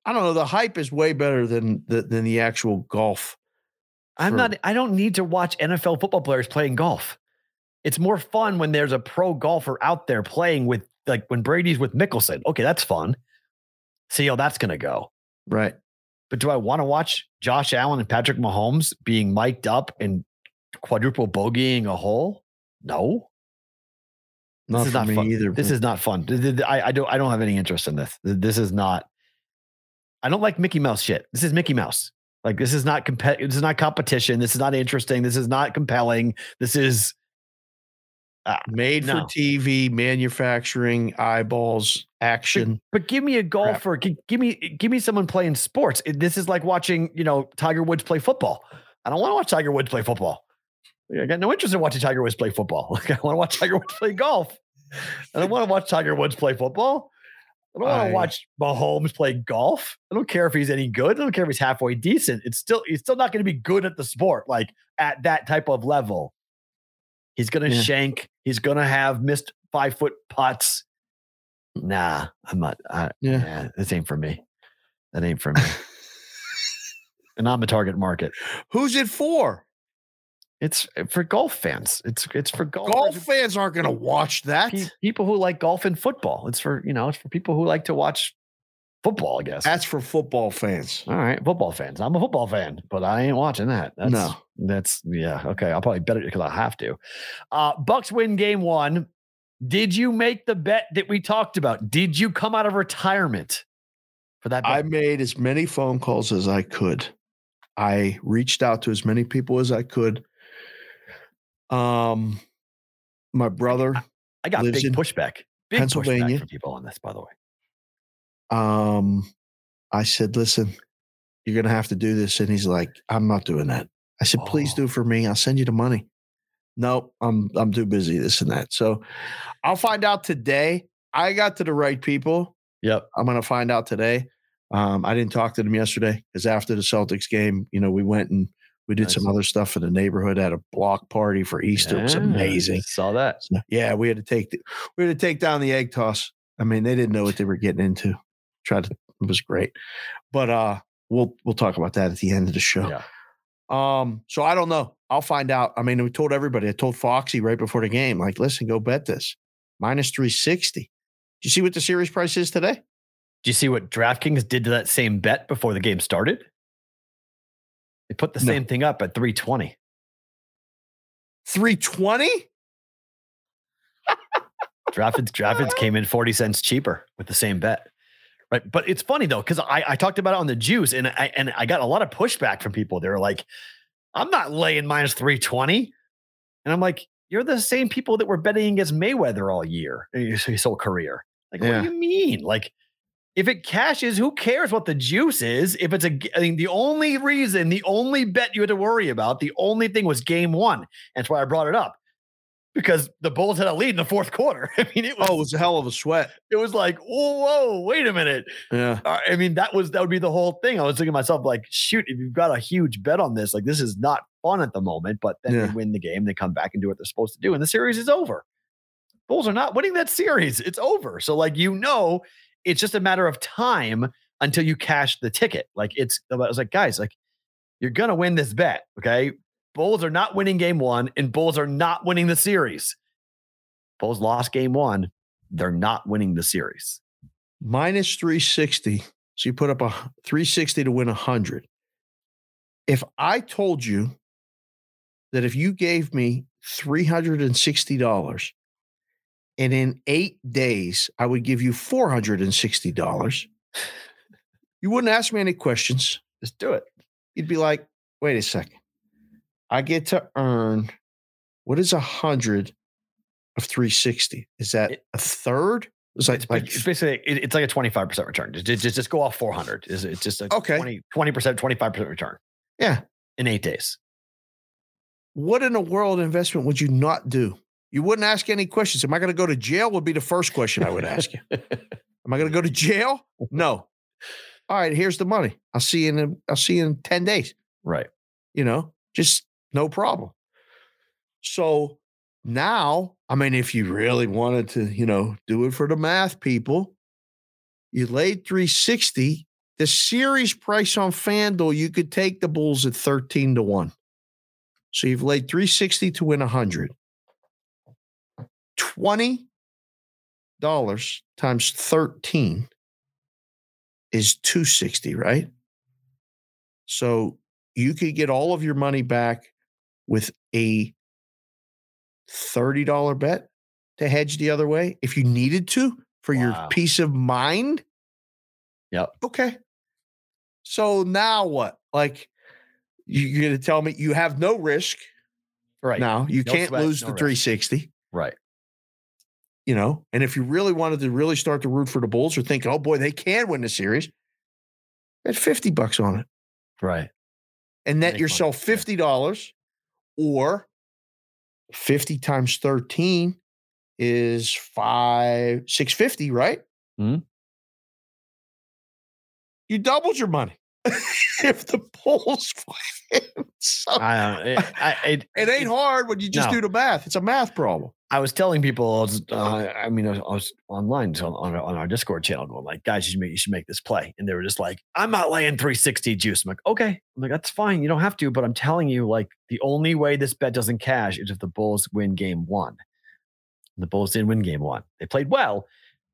I don't know. The hype is way better than the, than the actual golf. I'm for- not. I don't need to watch NFL football players playing golf. It's more fun when there's a pro golfer out there playing with, like when Brady's with Mickelson. Okay, that's fun. See how that's gonna go. Right. But do I want to watch Josh Allen and Patrick Mahomes being mic'd up and quadruple bogeying a hole? No, Not this is not fun. either. This is not fun. I, I don't. I don't have any interest in this. This is not. I don't like Mickey Mouse shit. This is Mickey Mouse. Like this is not comp- This is not competition. This is not interesting. This is not compelling. This is uh, made for. TV, manufacturing, eyeballs, action. But give me a golfer. Gi- Give me give me someone playing sports. This is like watching, you know, Tiger Woods play football. I don't want to watch Tiger Woods play football. I got no interest in watching Tiger Woods play football. (laughs) Like I want to watch Tiger Woods play golf. I don't want to watch Tiger Woods play football. I don't want to watch Mahomes play golf. I don't care if he's any good. I don't care if he's halfway decent. It's still he's still not going to be good at the sport, like at that type of level. He's going to Yeah. shank. He's going to have missed five foot putts. Nah, I'm not. I, Yeah. yeah, this ain't for me. That ain't for me. (laughs) and I'm a target market. Who's it for? It's uh, for golf fans. It's it's for golf Golf fans aren't going to watch that. people who like golf and football. It's for you know it's for people who like to watch football. I guess. That's for football fans. All right, football fans. I'm a football fan, but I ain't watching that. That's, No. that's yeah. Okay, I'll probably bet it because I have to. Uh, Bucks win game one. Did you make the bet that we talked about? Did you come out of retirement for that? I made as many phone calls as I could. I reached out to as many people as I could. Um, my brother, I got big pushback. Big Pennsylvania. pushback from people on this, by the way. um, I said, "Listen, you're gonna have to do this," and he's like, "I'm not doing that." I said, "Please Oh. do it for me. I'll send you the money." No, I'm I'm too busy. This and that. So, I'll find out today. I got to the right people. Yep. I'm going to find out today. Um, I didn't talk to them yesterday because after the Celtics game, you know, we went and we did some other stuff in the neighborhood Had a block party for Easter. It was Yeah, amazing. Saw that. So, yeah, we had to take the, we had to take down the egg toss. I mean, they didn't know what they were getting into. Tried to it was great. But uh we'll we'll talk about that at the end of the show. Yeah. Um, so I don't know. I'll find out. I mean, we told everybody. I told Foxy right before the game, like, listen, go bet this. Minus 360. Did you see what the series price is today? Do you see what DraftKings did to that same bet before the game started? They put the No. same thing up at 320. 320? (laughs) Drafted Drafted came in 40 cents cheaper with the same bet. Right. But it's funny though, because I, I talked about it on the juice and I and I got a lot of pushback from people. They were like, I'm not laying minus 320. And I'm like, you're the same people that were betting against Mayweather all year, his his whole career. Like, what do you mean? Like, if it cashes, who cares what the juice is? If it's a, I mean, the only reason, the only bet you had to worry about, the only thing was game one. That's why I brought it up because the Bulls had a lead in the fourth quarter. (laughs) I mean, it was, Oh, it was a hell of a sweat. it was like, whoa, wait a minute. Yeah. I mean, that was that would be the whole thing. I was thinking to myself, like, shoot, if you've got a huge bet on this, like this is not fun at the moment. But then Yeah. they win the game, they come back and do what they're supposed to do, and the series is over. Bulls are not winning that series. It's over. So, like, you know, it's just a matter of time until you cash the ticket. Like, it's I was like, guys, like, you're gonna win this bet. Okay. Bulls are not winning game one, and Bulls are not winning the series. Bulls lost game one. They're not winning the series. minus 360. So you put up a 360 to win 100. If I told you that if you gave me $360 and in eight days I would give you $460, you wouldn't ask me any questions. Just do it. You'd be like, wait a second. I get to earn what is a hundred of 360? Is that It- a third? It's like, It's, like basically it- it's like a 25% return. Just, just, just go off 400. Is it's just a Okay. 20, 20%, 25% return yeah. in eight days. what in a world investment would you not do? You wouldn't ask any questions. Am I going to go to jail? Would be the first question I would ask you. (laughs) Am I going to go to jail? No. All right, here's the money. I'll see you in I'll see you in 10 days. Right. You know, just no problem. So now, I mean, if you really wanted to, you know, do it for the math people, you laid 360. The series price on FanDuel, you could take the Bulls at 13 to 1. So you've laid 360 to win 100. $20 times 13 is 260, right? So you could get all of your money back with a $30 bet to hedge the other way if you needed to for your peace of mind. Yep. Okay. So now what? Like you- you're going to tell me you have no risk Right. now. You No can't sweat, lose no the risk. 360, Right. You know? And if you really wanted to really start to root for the Bulls or think, oh boy, they can win the series, bet 50 bucks on it Right. and net Make yourself yeah. fifty dollars, or fifty times thirteen is five six fifty, right? Mhm. You doubled your money (laughs) if the Bulls (laughs) win. So I it, I, it, it ain't hard when you just No. do the math. It's a math problem. I was telling people, I, was, uh, I mean, I was, I was online so on, our- on our Discord channel going like, guys, you should, make, you should make this play. And they were just like, I'm not laying 360 juice. I'm like, okay. I'm like, that's fine. You don't have to. But I'm telling you, like, the only way this bet doesn't cash is if the Bulls win game one. The Bulls didn't win game one. They played well.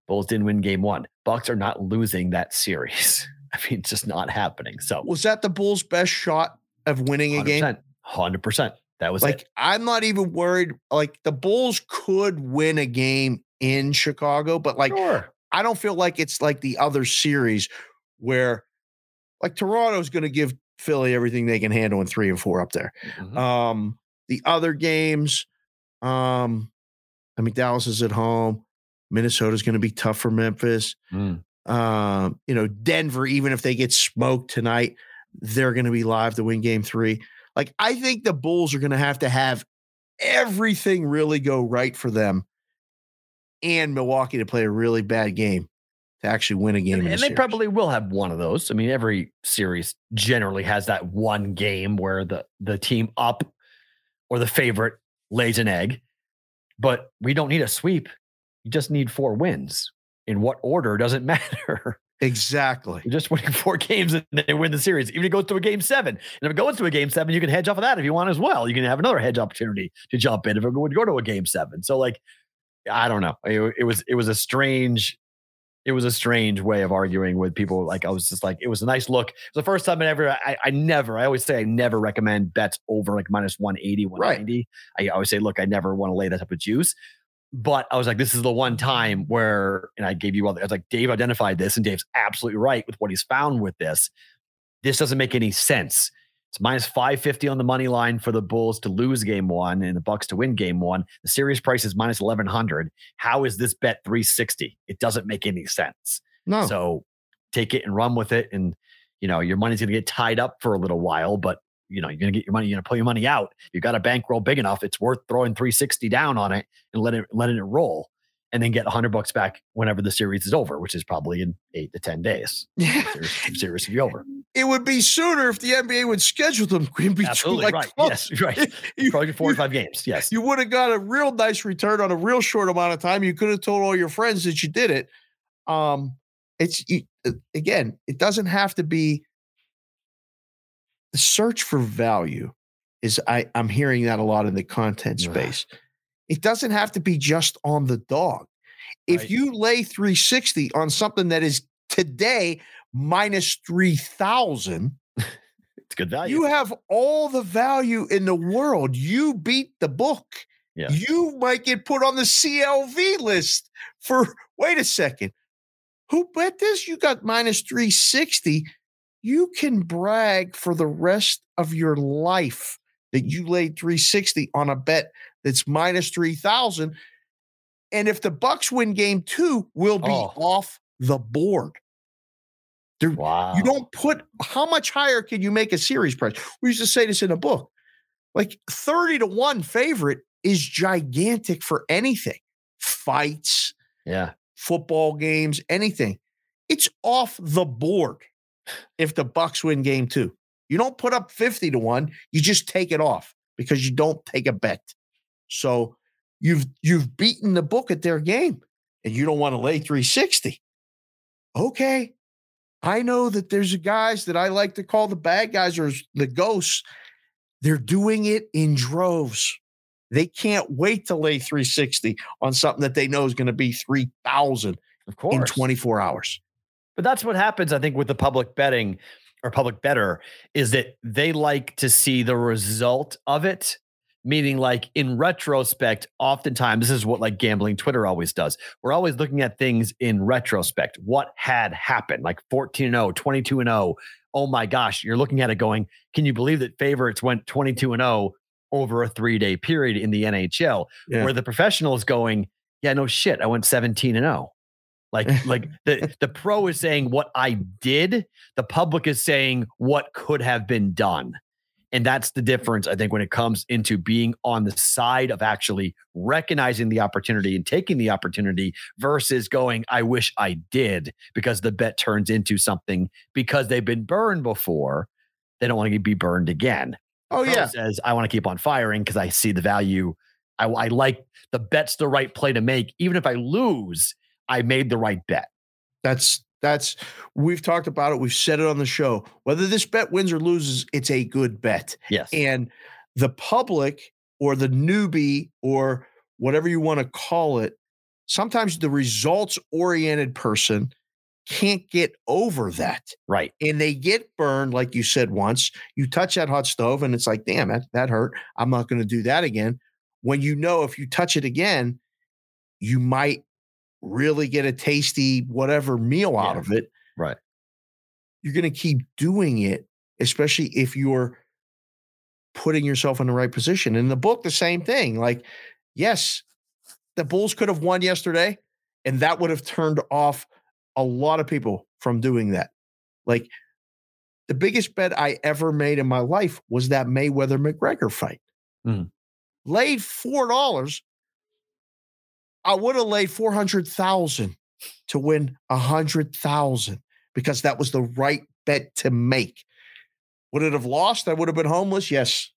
Bulls didn't win game one. Bucks are not losing that series. (laughs) I mean, it's just not happening. So Was that the Bulls' best shot of winning a game? 100%. 100%. That was Like it. I'm not even worried. Like the Bulls could win a game in Chicago, but like Sure. I don't feel like it's like the other series where like Toronto's going to give Philly everything they can handle in three and four up there. Mhm. Um, the other games, um, I mean, Dallas is at home. Minnesota's going to be tough for Memphis. Mm. Um, you know, Denver, even if they get smoked tonight, they're going to be live to win game three. Like, I think the Bulls are going to have to have everything really go right for them and Milwaukee to play a really bad game to actually win a game. And, and they series. probably will have one of those. I mean, every series generally has that one game where the the team up or the favorite lays an egg. But we don't need a sweep. You just need four wins. In what order doesn't (laughs) matter. Exactly. You're just winning four (laughs) games and they win the series. Even if it goes to a game seven. And if it goes to a game seven, you can hedge off of that if you want as well. You can have another hedge opportunity to jump in if it would go to a game seven. So like, I don't know. It, it was it was a strange, it was a strange way of arguing with people. Like I was just like, it was a nice look. It was the first time I ever, I, I never, I always say I never recommend bets over like minus 180, 190. I always say, look, I never want to lay that type of juice. But I was like, this is the one time where, and I gave you all, the, I was like, Dave identified this, and Dave's absolutely right with what he's found with this. This doesn't make any sense. It's minus 550 on the money line for the Bulls to lose game one and the Bucks to win game one. The series price is minus 1100. How is this bet 360? It doesn't make any sense. No. So take it and run with it. And, you know, your money's going to get tied up for a little while, but, you know, you're going to get your money, you're going to pull your money out. You got a bankroll big enough. It's worth throwing 360 down on it and let it, letting it roll and then get 100 bucks back whenever the series is over, which is probably in eight to 10 days. (laughs) Yeah. Series, series will be over. It would be sooner if the NBA would schedule them in between. (laughs) Absolutely like, right. Yes, right. (laughs) you- Probably four or five games. Yes. you would have got a real nice return on a real short amount of time. You could have told all your friends that you did it. Um, it's you- uh, again, it doesn't have to be the search for value. Is I I'm hearing that a lot in the content Yeah. space. It doesn't have to be just on the dog. If Right. you lay 360 on something that is today minus 3000 (laughs) It's good value. you have all the value in the world. You beat the book. Yeah. You might get put on the CLV list for, (laughs) wait a second, who bet this? You got minus 360. You can brag for the rest of your life that you laid 360 on a bet that's minus 3,000. And if the Bucks win game two, we'll be Oh. off the board. There, wow. you don't put how much higher can you make a series price? We used to say this in a book. Like 30 to 1 favorite is gigantic for anything. Fights, Yeah. football games, anything. It's off the board if the Bucks win game 2. You don't put up 50 to 1, you just take it off because you don't take a bet. So you've you've beaten the book at their game and you don't want to lay 360. Okay. I know that there's guys that I like to call the bad guys or the ghosts. They're doing it in droves. They can't wait to lay 360 on something that they know is going to be 3,000 Of course. in 24 hours. But that's what happens, I think, with the public betting or public bettor is that they like to see the result of it. Meaning, like in retrospect, oftentimes this is what like gambling Twitter always does. We're always looking at things in retrospect. What had happened, like 14 and 0, 22 and 0. Oh my gosh, you're looking at it going, can you believe that favorites went 22 and 0 over a three day period in the NHL? Yeah. Where the professional is going, yeah, no shit, I went 17 and 0. Like, (laughs) like the the pro is saying what I did, the public is saying what could have been done. And that's the difference, I think, when it comes into being on the side of actually recognizing the opportunity and taking the opportunity versus going, I wish I did, because the bet turns into something because they've been burned before. They don't want to be burned again. Oh, yeah. says I want to keep on firing because I see the value. I, I like the bet's the right play to make. Even if I lose, I made the right bet. That's that's we've talked about it. We've said it on the show. Whether this bet wins or loses, it's a good bet. Yes. And the public or the newbie or whatever you want to call it, sometimes the results oriented person can't get over that. right. And they get burned, like you said once. You touch that hot stove and it's like, damn, that, that hurt. I'm not going to do that again. When you know if you touch it again, you might really get a tasty whatever meal out Yeah. of it. Right. You're going to keep doing it, especially if you're putting yourself in the right position. In the book, the same thing. Like, yes, the Bulls could have won yesterday, and that would have turned off a lot of people from doing that. Like, the biggest bet I ever made in my life was that Mayweather McGregor fight. Mhm. Laid four dollars. I would have laid four hundred thousand to win a hundred thousand because that was the right bet to make. Would it have lost? I would have been homeless. Yes,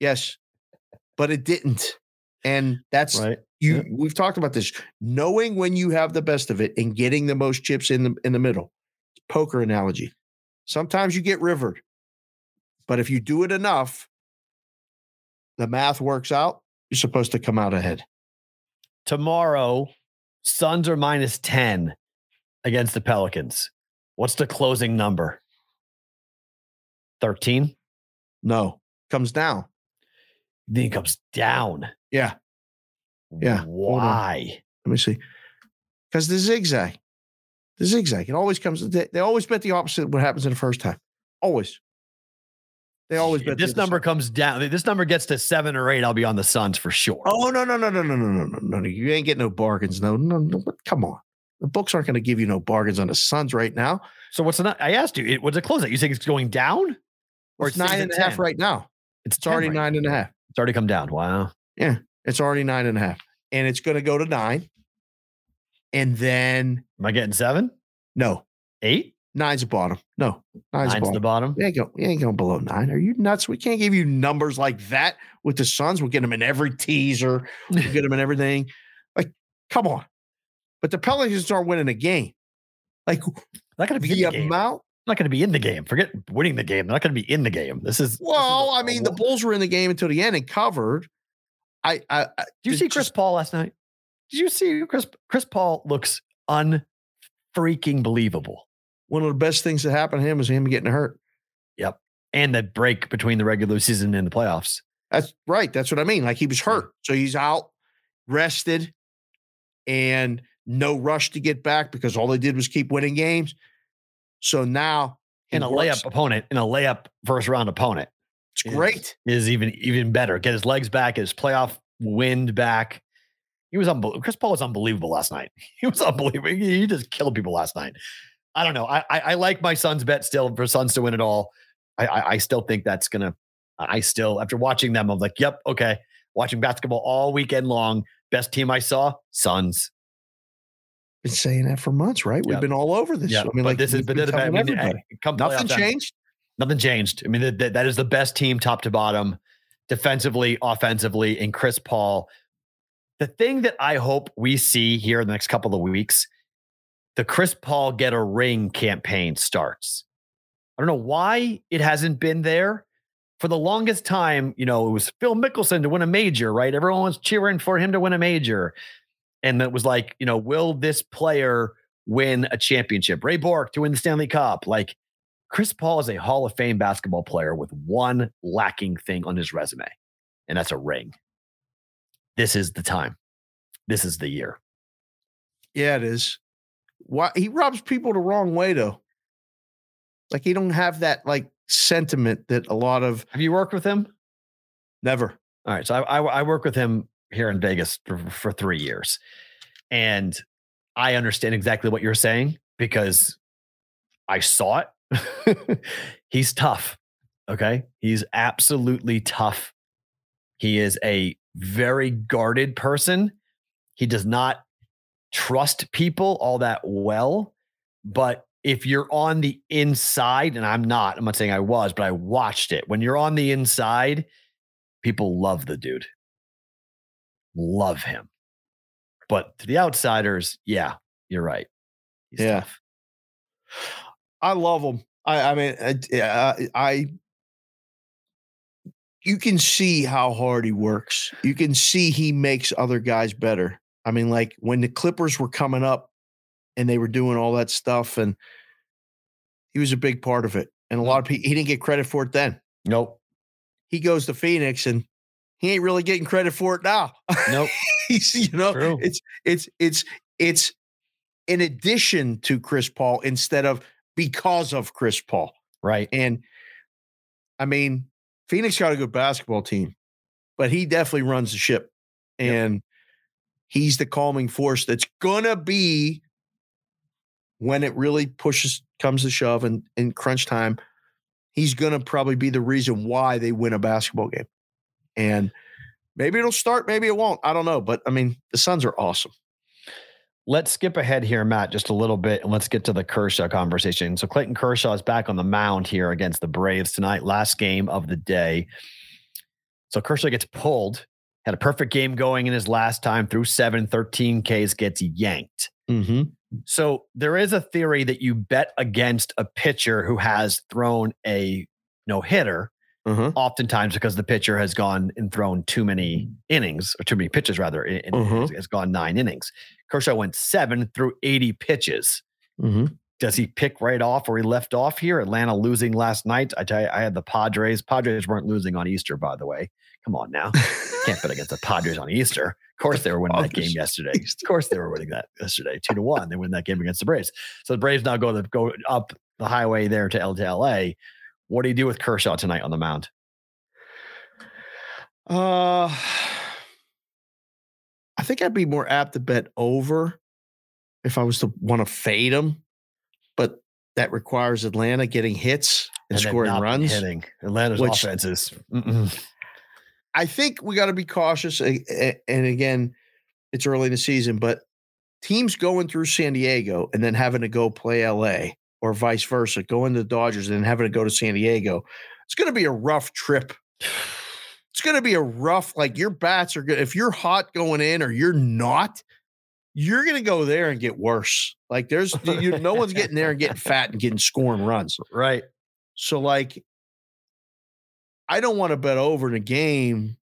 yes, but it didn't. And that's Right. you. Yeah. We've talked about this. Knowing when you have the best of it and getting the most chips in the in the middle. Poker analogy. Sometimes you get rivered, but if you do it enough, the math works out. You're supposed to come out ahead. Tomorrow, Suns are minus 10 against the Pelicans. What's the closing number? 13? No, comes down. Then it comes down. Yeah. Yeah. Why? Let me see. Because the zigzag, the zigzag, it always comes. They, they always bet the opposite of what happens in the first time. Always. They always bet this number side. comes down. If this number gets to seven or eight, I'll be on the Suns for sure. Oh no no no no no no no no no! You ain't getting no bargains. No no no. Come on. The books aren't going to give you no bargains on the Suns right now. So what's the? I asked you. It, what's it close at? You think it's going down? Or it's nine and a half 10? right now. It's, It's already 10 right nine and a half. It's already come down. Wow. Yeah, it's already nine and a half. And it's going to go to nine. And then, Am I getting seven, no, eight? Nine's the bottom. No, nine's, Nine's the the bottom. bottom. We ain't, go, we ain't going below nine. Are you nuts? We can't give you numbers like that with the Suns. We'll get them in every teaser. We'll get them in (laughs) everything. Like, come on. But the Pelicans aren't winning a game. Like Not going to be the in the game. amount. Not going to be in the game. Forget winning the game. They're not going to be in the game. This is. this is Well, I mean, the Bulls were in the game until the end and covered. I, I, I Did you see Chris just- Paul last night? Did you see Chris? Chris Paul looks unfreaking believable. One of the best things that happened to him was him getting hurt. Yep. And the break between the regular season and the playoffs. That's right. That's what I mean. Like he was hurt. So he's out, rested, and no rush to get back because all they did was keep winning games. So now in a works- layup opponent, in a layup first round opponent It's great. is even even better. Get his legs back, get his playoff wind back. He was unbelievable. Chris Paul was unbelievable last night. (laughs) He was unbelievable. He just killed people last night. I don't know. I I, I like my Suns bet still for Suns to win it all. I, I I still think that's gonna. I still after watching them, I'm like, yep, okay. Watching basketball all weekend long. Best team I saw, Suns. Been saying that for months, right? We've Yep. been all over this. Yeah, I mean, but like this is but been the- I mean, eh, come nothing playoff time- changed. Nothing changed. I mean, that, that- that is the best team top to bottom, defensively, offensively, and Chris Paul. The thing that I hope we see here in the next couple of weeks, the Chris Paul get a ring campaign starts. I don't know why it hasn't been there. For the longest time, you know, it was Phil Mickelson to win a major, right? Everyone was cheering for him to win a major. And it was like, you know, will this player win a championship? Ray Bourque to win the Stanley Cup. Like, Chris Paul is a Hall of Fame basketball player with one lacking thing on his resume, and that's a ring. This is the time. This is the year. Yeah, it is. Why he rubs people the wrong way though. Like he don't have that like sentiment that a lot of Have you worked with him? never. All right. So I, I, I work with him here in Vegas for, for three years. And I understand exactly what you're saying because I saw it. (laughs) He's tough. Okay. He's absolutely tough. He is a very guarded person. He does not trust people all that well. But if you're on the inside, and I'm not, I'm not saying I was, but I watched it. When you're on the inside, people love the dude, love him. But to the outsiders, yeah, you're right. He's Yeah. tough. I love him. I, I mean, I, I, I, you can see how hard he works. You can see he makes other guys better. I mean, like when the Clippers were coming up and they were doing all that stuff, and he was a big part of it. And a mm. lot of people, he didn't get credit for it then. Nope. He goes to Phoenix and he ain't really getting credit for it now. Nope. (laughs) He's, you know, True. it's it's it's it's in addition to Chris Paul instead of because of Chris Paul. Right. And I mean, Phoenix got a good basketball team, but he definitely runs the ship. And he's the calming force that's gonna be when it really pushes comes to shove and in crunch time, he's gonna probably be the reason why they win a basketball game. And maybe it'll start, maybe it won't. I don't know. But I mean, the Suns are awesome. Let's skip ahead here, Matt, just a little bit, and let's get to the Kershaw conversation. So Clayton Kershaw is back on the mound here against the Braves tonight, last game of the day. So Kershaw gets pulled, had a perfect game going in his last time through seven, 13 Ks, gets yanked. Mm-hmm. So there is a theory that you bet against a pitcher who has thrown a no hitter, Uh-huh. oftentimes because the pitcher has gone and thrown too many innings, or too many pitches rather, and has, has gone nine innings. Kershaw went seven through 80 pitches. Mm-hmm. Does he pick right off where he left off here? Atlanta losing last night. I tell you, I had the Padres. Padres weren't losing on Easter, by the way. Come on now. (laughs) Can't bet against the Padres on Easter. Of course, they were winning that game yesterday. Of course, they were winning that yesterday, two to one. They win that game against the Braves. So the Braves now go the, go up the highway there to L to LA. What do you do with Kershaw tonight on the mound? Uh, I think I'd be more apt to bet over if I was to want to fade him. but that requires Atlanta getting hits and, then scoring runs. Hitting Atlanta's which- offenses. Mm-mm. I think we got to be cautious. And again, it's early in the season, but teams going through San Diego and then having to go play LA or vice versa, going to the Dodgers and then having to go to San Diego, it's going to be a rough trip. It's going to be a rough, like your bats are good. If you're hot going in or you're not, you're going to go there and get worse. Like there's, you, no one's getting there and getting fat and getting scoring runs. Right. So like I don't want to bet over in a game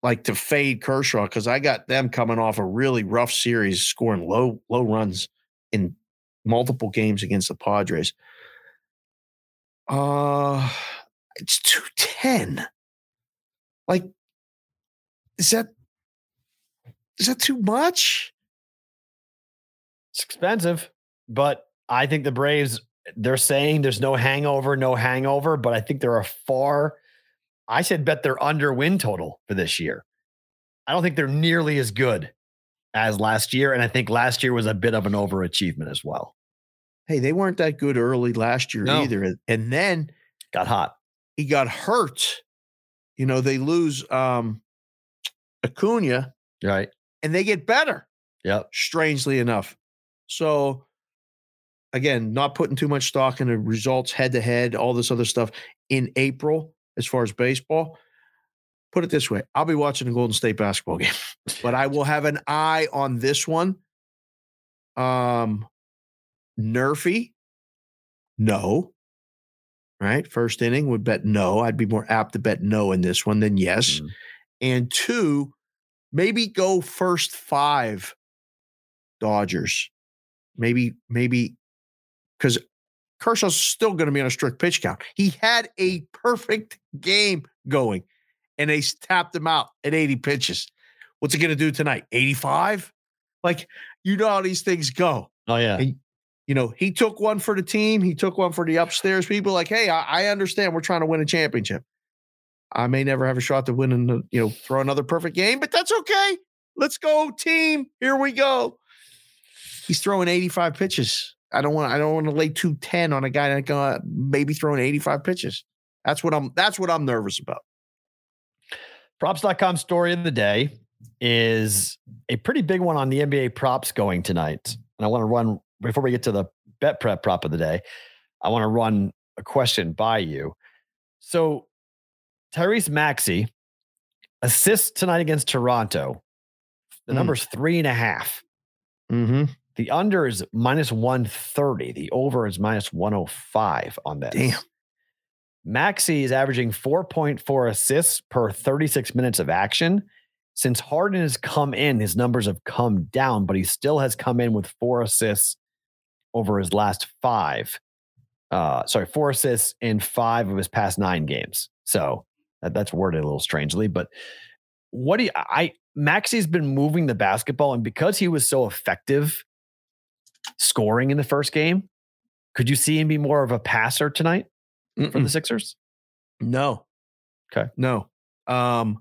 like to fade Kershaw because I got them coming off a really rough series, scoring low, low runs in multiple games against the Padres. Uh it's 210. Like, is that is that too much? It's expensive, but I think the Braves, they're saying there's no hangover, no hangover, but I think there are far. I said bet they're under win total for this year. I don't think they're nearly as good as last year. And I think last year was a bit of an overachievement as well. Hey, they weren't that good early last year No. either. And then Got hot. he got hurt. You know, they lose um Acuna Right. and they get better, Yep. strangely enough. So again, not putting too much stock in the results head to head, all this other stuff in April as far as baseball. Put it this way, I'll be watching the Golden State basketball (laughs) game, but I will have an eye on this one. Um NRFI, no. Right? First inning would bet no. I'd be more apt to bet no in this one than yes. Mhm. And two, maybe go first five Dodgers. Maybe, maybe because Kershaw's still going to be on a strict pitch count. He had a perfect game going and they tapped him out at 80 pitches. What's he going to do tonight? 85? Like, you know how these things go Oh, yeah. And- you know, he took one for the team. He took one for the upstairs people. Like, hey, I, I understand we're trying to win a championship. I may never have a shot to win, and you know, throw another perfect game, but that's okay. Let's go, team. Here we go. He's throwing 85 pitches. I don't want. I don't want to lay 210 on a guy that's gonna maybe throwing 85 pitches. That's what I'm. That's what I'm nervous about. Props.com story of the day is a pretty big one on the NBA props going tonight. And I want to run before we get to the bet prep prop of the day. I want to run a question by you. So Tyrese Maxey assists tonight against Toronto. The Hmm. number's three and a half. Mm-hmm. The under is minus 130. The over is minus 105 on this. Damn. Maxey is averaging 4.4 assists per 36 minutes of action. Since Harden has come in, his numbers have come down, but he still has come in with four assists over his last five. Uh, sorry, four assists in five of his past nine games. So that, that's worded a little strangely, but what do you, I, Maxey's been moving the basketball, and because he was so effective scoring in the first game, could you see him be more of a passer tonight for Mm-mm. the Sixers? No. Okay. No. Um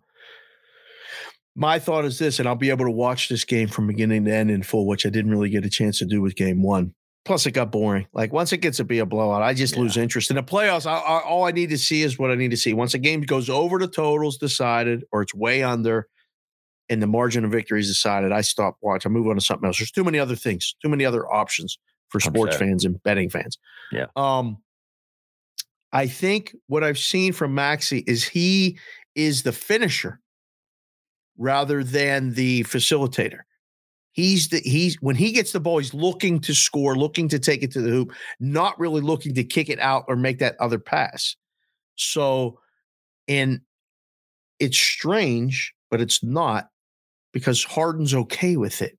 my thought is this, and I'll be able to watch this game from beginning to end in full, which I didn't really get a chance to do with game one. Plus, it got boring. Like once it gets to be a blowout, I just lose interest in the playoffs. I, I, all I need to see is what I need to see. Once a game goes over the totals decided, or it's way under, and the margin of victory is decided, I stop watch. I move on to something else. There's too many other things, too many other options for sports 100%. fans and betting fans. Yeah. Um, I think what I've seen from Maxey is he is the finisher rather than the facilitator. He's the he's when he gets the ball, he's looking to score, looking to take it to the hoop, not really looking to kick it out or make that other pass. So, and it's strange, but it's not because Harden's okay with it.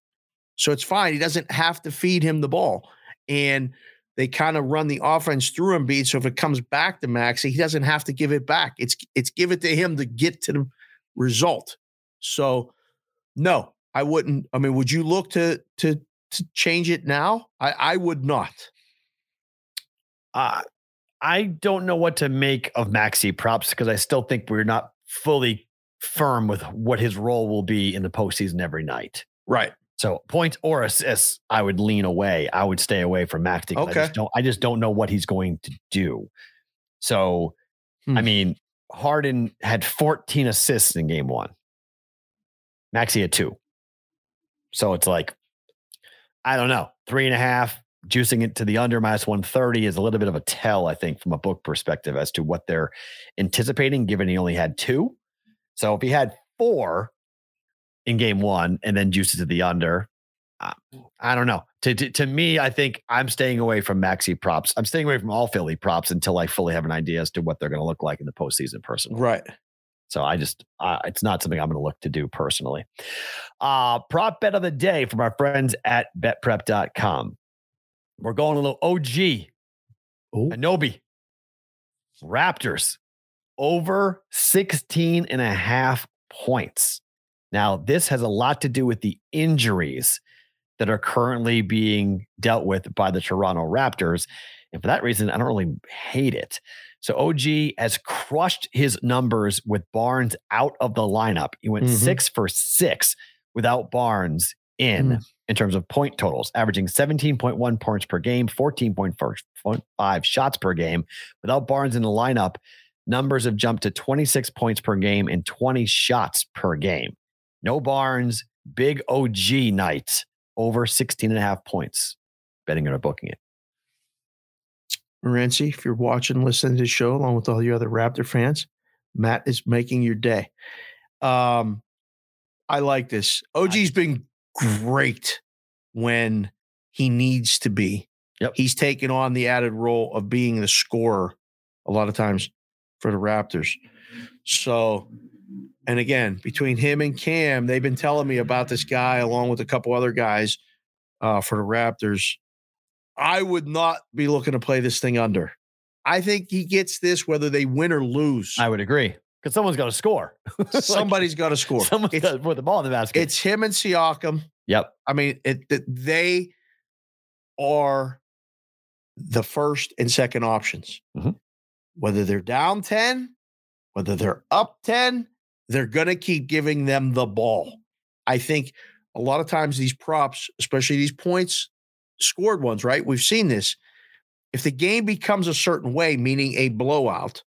So it's fine. He doesn't have to feed him the ball. And they kind of run the offense through Embiid. So if it comes back to Maxey, he doesn't have to give it back. It's it's give it to him to get to the result. So no, I wouldn't. I mean, would you look to to to change it now? I I would not. Uh, I don't know what to make of Maxey props because I still think we're not fully firm with what his role will be in the postseason every night. Right. So points or assists, I would lean away. I would stay away from Maxey. 'cause I Okay. just don't I just don't know what he's going to do. So I Hmm. mean, Harden had 14 assists in game one. Maxey had two. So it's like, I don't know, three and a half, juicing it to the under minus 130 is a little bit of a tell, I think, from a book perspective as to what they're anticipating, given he only had two. So if he had four in game one and then juice it to the under, uh, I don't know. To, to, to me, I think I'm staying away from Maxey props. I'm staying away from all Philly props until I fully have an idea as to what they're going to look like in the postseason personally. Right. So I just, uh, it's not something I'm going to look to do personally. Uh, prop bet of the day from our friends at betprep.com. We're going a little OG. Oh. Anunoby. Raptors over 16 and a half points. Now, this has a lot to do with the injuries that are currently being dealt with by the Toronto Raptors. And for that reason, I don't really hate it. So OG has crushed his numbers with Barnes out of the lineup. He went Mhm. six for six without Barnes in Mm. in terms of point totals, averaging 17.1 points per game, 14.5 shots per game. Without Barnes in the lineup, numbers have jumped to 26 points per game and 20 shots per game. No Barnes, big OG night, over 16 and a half points. Betting or booking it. Morency, if you're watching, listening to the show along with all your other Raptor fans, Matt is making your day. Um, I like this. OG's been great when he needs to be. Yep. He's taken on the added role of being the scorer a lot of times for the Raptors. So, and again, between him and Cam, they've been telling me about this guy along with a couple other guys uh, for the Raptors. I would not be looking to play this thing under. I think he gets this whether they win or lose. I would agree because someone's got to score. (laughs) Somebody's got to score. someone's got to put the ball in the basket. it's him and Siakam. yep. I mean, it, it, they are the first and second options. Mhm. Whether they're down 10, whether they're up 10, they're going to keep giving them the ball. I think a lot of times these props, especially these points scored ones, right? We've seen this. If the game becomes a certain way, meaning a blowout,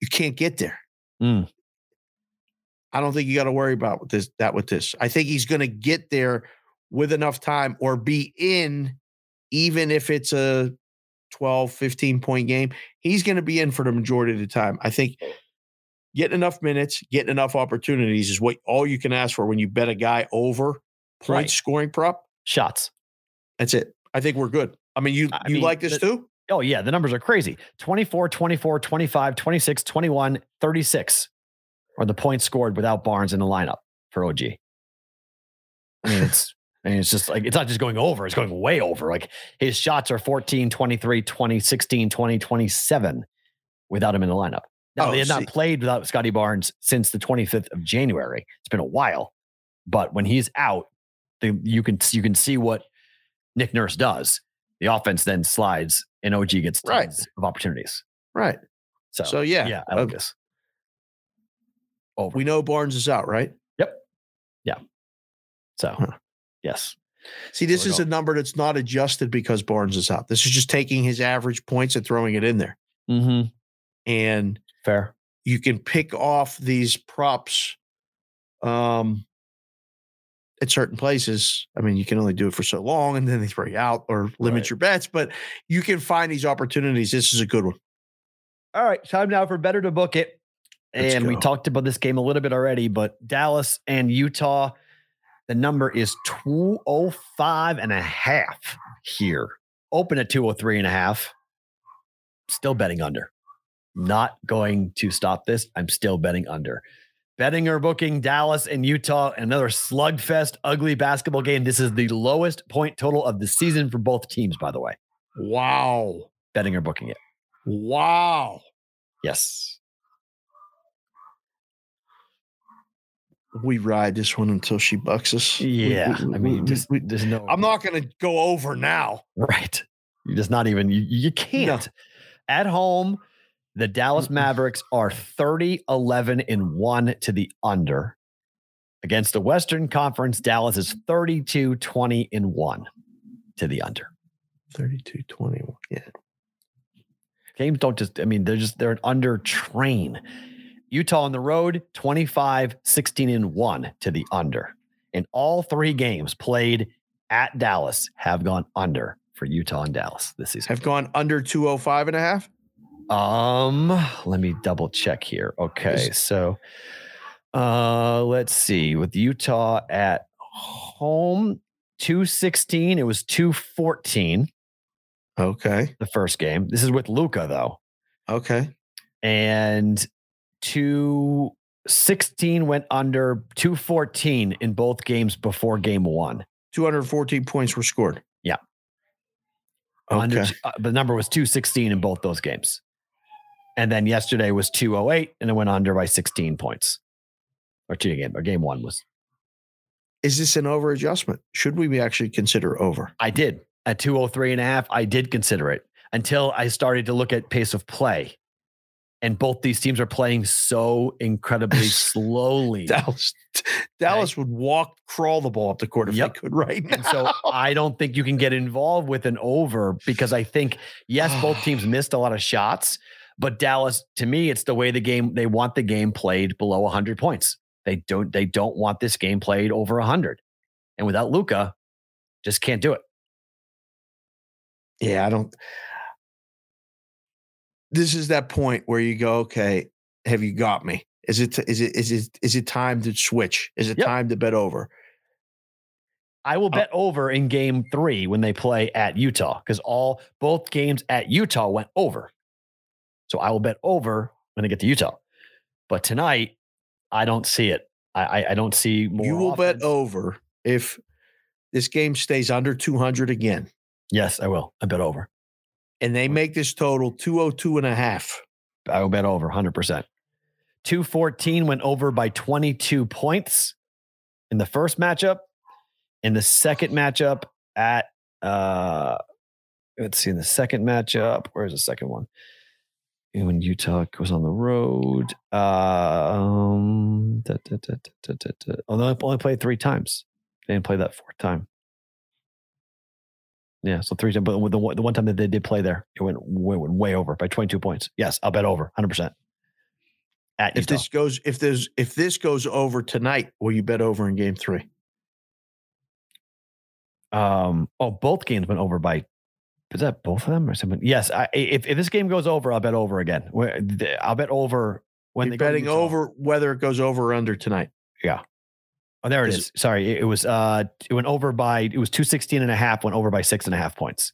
you can't get there. Mm. I don't think you got to worry about this that with this. I think he's going to get there with enough time or be in even if it's a 12 15 point game. He's going to be in for the majority of the time. I think getting enough minutes, getting enough opportunities is what all you can ask for when you bet a guy over point Right. scoring prop. Shots. That's it. I think we're good. I mean, you I you mean, like this the- too? Oh, yeah. The numbers are crazy 24, 24, 25, 26, 21, 36 are the points scored without Barnes in the lineup for OG. I mean, it's. I mean, it's just like it's not just going over, it's going way over. Like his shots are 14, 23, 20, 16, 20, 27 without him in the lineup. Now, Oh, they had see- not played without Scottie Barnes since the 25th of January. It's been a while. But when he's out, the, you can you can see what Nick Nurse does. The offense then slides and OG gets Right. of opportunities. Right. So, So, yeah, yeah, I like this. Over. We know Barnes is out, right? Yep. Yeah. So, Huh. Yes. See, this we're is a number that's not adjusted because Barnes is out. This is just taking his average points and throwing it in there. Mm-hmm. And Fair. you can pick off these props um at certain places. I mean, you can only do it for so long and then they throw you out or limit Right. your bets, but you can find these opportunities. This is a good one. All right, time now for better to book it. Let's and we talked about this game a little bit already, but Dallas and Utah, the number is 205 and a half here. Open at 203 and a half. Still betting under. Not going to stop this. I'm still betting under. Betting or booking Dallas and Utah, another slugfest, ugly basketball game. This is the lowest point total of the season for both teams, by the way. Wow. Betting or booking it. Wow. Yes. We ride this one until she bucks us. We- we- Yeah. I mean, we- just we- there's no. I'm not going to go over now. right. Just not even. You, you can't. At home, the Dallas Mavericks are 30, 11, and 1 to the under. Against the Western Conference, Dallas is 32 20 and 1 to the under. 32 21. Yeah. Games don't just, I mean, they're just, they're an under train. Utah on the road, 25 16 and 1 to the under. And all three games played at Dallas have gone under for Utah and Dallas this season. Have gone under 205 and a half. Um, let me double check here. Okay, so uh let's see. With Utah at home, 216, it was 214 Okay. the first game. This is with Luka though. Okay. And 216 went under 214 in both games before game 1. 214 points were scored. Yeah. Okay. Under, uh, the number was 216 in both those games. And then yesterday was 208 and it went under by 16 points. Or two game, or game one was. Is this an over adjustment? Should we be actually consider over? I did at 203 and a half. I did consider it until I started to look at pace of play. And both these teams are playing so incredibly (laughs) slowly. Dallas, Dallas would walk, crawl the ball up the court if Yep. they could right now. And so I don't think you can get involved with an over because I think, yes, both (sighs) teams missed a lot of shots, but Dallas, to me, it's the way the game they want the game played below 100 points. They don't they don't want this game played over 100. And without Luka, just can't do it. yeah, I don't. This is that point where you go, okay, have you got me? Is it is it is it is it time to switch? Is it Yep. time to bet over? I will oh. bet over in game 3 when they play at Utah cuz all both games at Utah went over. So I will bet over when they get to Utah. But tonight, I don't see it. I I, I don't see more you will bet over if this game stays under 200 again Yes, I will. I bet over. And they make this total 202 and a half. I will bet over 100%. 214 went over by 22 points in the first matchup. In the second matchup at, uh, let's see, in the second matchup, where's the second one? When Utah goes on the road, uh, um, da, da, da, da, da, da. Oh, they only played three times. They didn't play that fourth time. Yeah, so three times. But the one, the one time that they did play there, it went way, went way over by 22 points. Yes, I'll bet over 100%. At If Utah. this goes if there's if this goes over tonight, will you bet over in game 3? um, oh, both games went over by, is that both of them or something? Yes, I, if, if this game goes over, I'll bet over again. Where- I'll bet over when You're they betting over whether it goes over or under tonight. Oh, there it Is-. Sorry. It, was, uh, it went over by, it was 216 and a half, went over by six and a half points.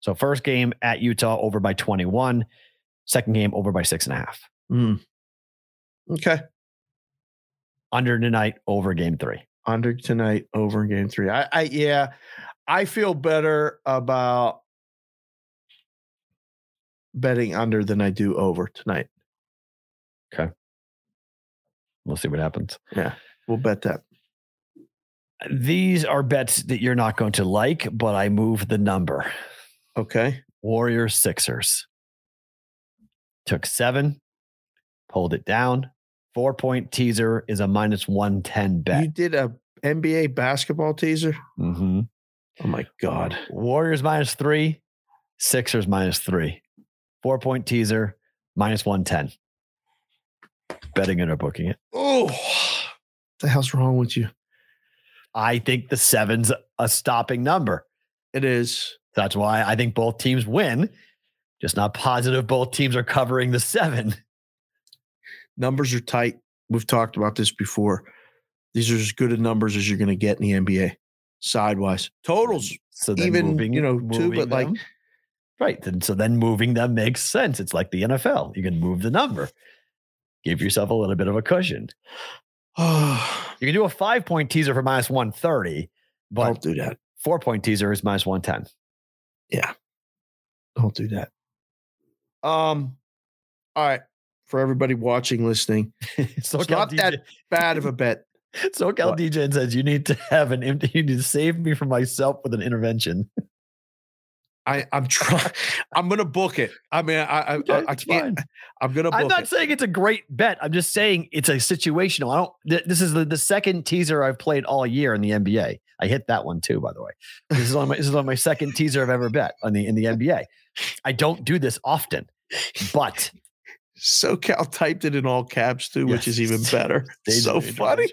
So first game at Utah over by 21, second game over by six and a half. Mm. Okay. Under tonight over game three. Under tonight, over game three. I, I yeah, I feel better about betting under than I do over tonight. Okay. We'll see what happens. We'll bet that. These are bets that you're not going to like, but I move the number. Okay. Warriors Sixers. Took seven, pulled it down. Four point teaser is a minus 110 bet. You did a NBA basketball teaser. Mm-hmm. Oh my god. Warriors minus three, Sixers minus three. Four point teaser, minus 110. Betting it or booking it. Oh, the hell's wrong with you? I think the seven's a stopping number. It is. That's why I think both teams win. Just not positive both teams are covering the seven. Numbers are tight. We've talked about this before. These are as good a numbers as you're going to get in the NBA. Sidewise totals. So then Even, moving, you know, two, but, like- right. And so then moving them makes sense. It's like the NFL. You can move the number, give yourself a little bit of a cushion. Oh, (sighs) You can do a five point teaser for minus one thirty, but don't do that. four point teaser is minus one ten. Yeah. Don't do that. Um. All right. For everybody watching, listening, (laughs) so It's not that- bad of a bet. (laughs) SoCal What? DJ says you need to have an empty. (laughs) You need to save me from myself with an intervention. I, I'm trying. (laughs) I'm gonna book it. I mean, I I, okay, I, I can't. Fine. I'm gonna I'm not it. saying it's a great bet. I'm just saying it's a situational. I don't. th- This is the, the second teaser I've played all year in the NBA. I hit that one too, by the way. This is on my this is on my second teaser I've ever bet on the in the NBA. I don't do this often, but SoCal typed it in all caps too, which is even better. Stage so funny.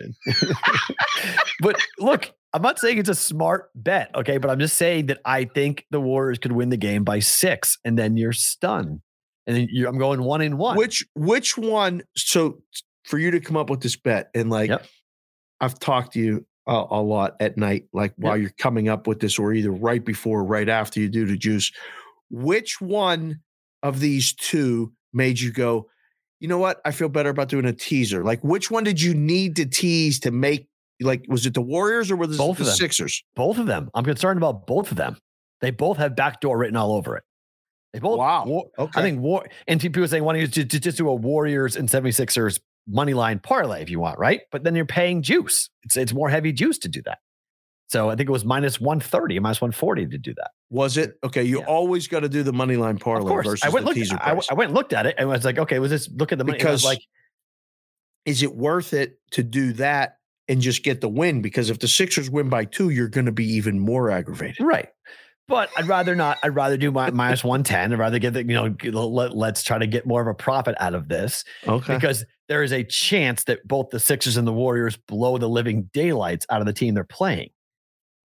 (laughs) but look, I'm not saying it's a smart bet, okay? But I'm just saying that I think the Warriors could win the game by six, and then you're stunned, and then you're, I'm going one in one. Which which one? So for you to come up with this bet and like, Yep. I've talked to you a, a lot at night, like while you're coming up with this, or either right before, or right after you do the juice. Which one of these two made you go? You know what? I feel better about doing a teaser. Like, which one did you need to tease to make? Like, was it the Warriors or was it Both the of them. Sixers? both of them. I'm concerned about both of them. They both have backdoor written all over it. They both. Wow. War- Okay. I think war. And people are saying, why don't you just, just, do a Warriors and 76ers money line parlay if you want, right? But then you're paying juice. It's it's more heavy juice to do that. So I think it was minus 130, minus 140 to do that. was it okay? You Yeah. always got to do the money line parlay of course, versus I went the teaser I. I went and looked at it and I was like, okay, was this look at the money? and I was Because- like, is it worth it to do that and just get the win? Because if the Sixers win by two, you're going to be even more aggravated. right. But I'd rather not. I'd rather do my minus 110. I'd rather get the, you know, let, let's try to get more of a profit out of this. Okay. because there is a chance that both the Sixers and the Warriors blow the living daylights out of the team they're playing.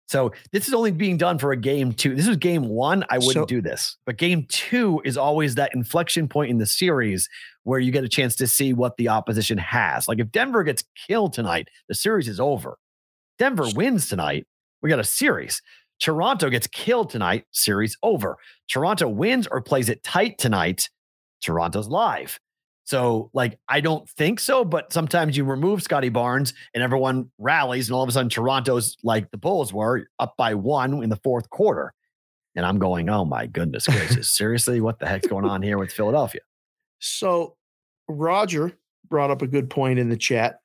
So this is only being done for a game two. This is game one. I wouldn't So- do this, but game two is always that inflection point in the series where you get a chance to see what the opposition has. Like if Denver gets killed tonight, the series is over. Denver wins tonight, we got a series. Toronto gets killed tonight, series over. Toronto wins or plays it tight tonight, Toronto's live. So, like, I don't think so, but sometimes you remove Scottie Barnes and everyone rallies, and all of a sudden Toronto's like the Bulls were up by one in the fourth quarter. And I'm going, oh my goodness gracious. (laughs) Seriously, what the heck's going on here with Philadelphia? So Roger brought up a good point in the chat.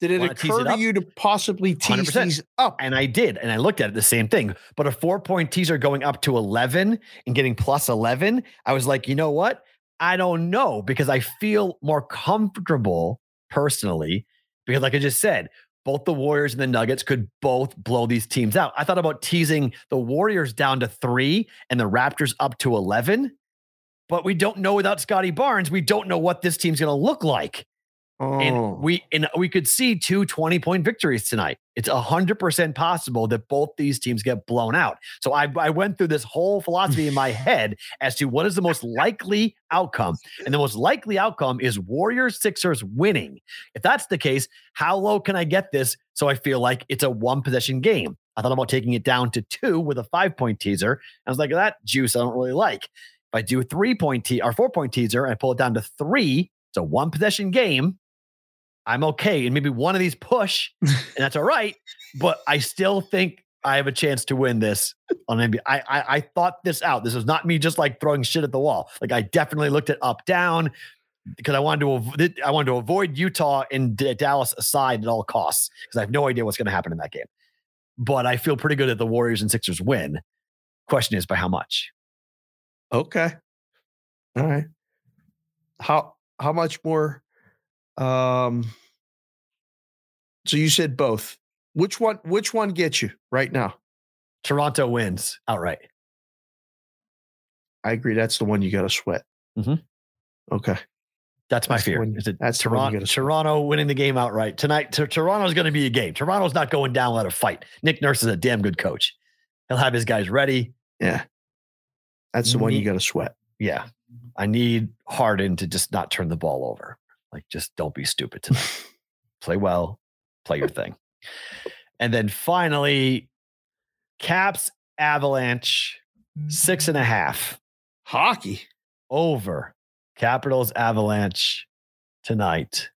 Did it Wanna occur it to you to possibly tease 100%. these up? And I did, and I looked at it the same thing. But a four point teaser going up to 11 and getting plus 11, I was like, you know what? I don't know because I feel more comfortable personally because, like I just said, both the Warriors and the Nuggets could both blow these teams out. I thought about teasing the Warriors down to three and the Raptors up to 11, but we don't know without Scottie Barnes. We don't know what this team's going to look like. Oh, and we and we could see two 20 point victories tonight. It's 100% possible that both these teams get blown out. So I, I went through this whole philosophy in my (laughs) head as to what is the most likely outcome. And the most likely outcome is warriors sixers winning. If that's the case how low can i get this so i feel like it's a one possession game? I thought about taking it down to two with a five point teaser. I was like that juice i don't really like if i do a three point te- or four point teaser and i pull it down to three it's a one possession game I'm okay. And maybe one of these push, and that's all right. But I still think I have a chance to win this on NBA. I, I I thought this out. This was not me just like throwing shit at the wall. Like I definitely looked at up down because I wanted to avoid I wanted to avoid Utah and D- Dallas aside at all costs because I have no idea what's going to happen in that game. But I feel pretty good that the Warriors and Sixers win. Question is by how much? Okay. All right. How how much more? Um. So you said both. Which one? Which one gets you right now? Toronto wins outright. I agree. That's the one you got to sweat. Mhm. Okay. That's my That's fear. one- that's the one you Toronto. Toronto winning the game outright tonight? T- Toronto's going to be a game. Toronto's not going down without a fight. Nick Nurse is a damn good coach. He'll have his guys ready. Yeah. That's the one you mm-hmm. got to sweat. Yeah, I need Harden to just not turn the ball over. Like, just don't be stupid (laughs) tonight. play well, play your thing. And then finally, Caps Avalanche six and a half Hockey. over Capitals Avalanche tonight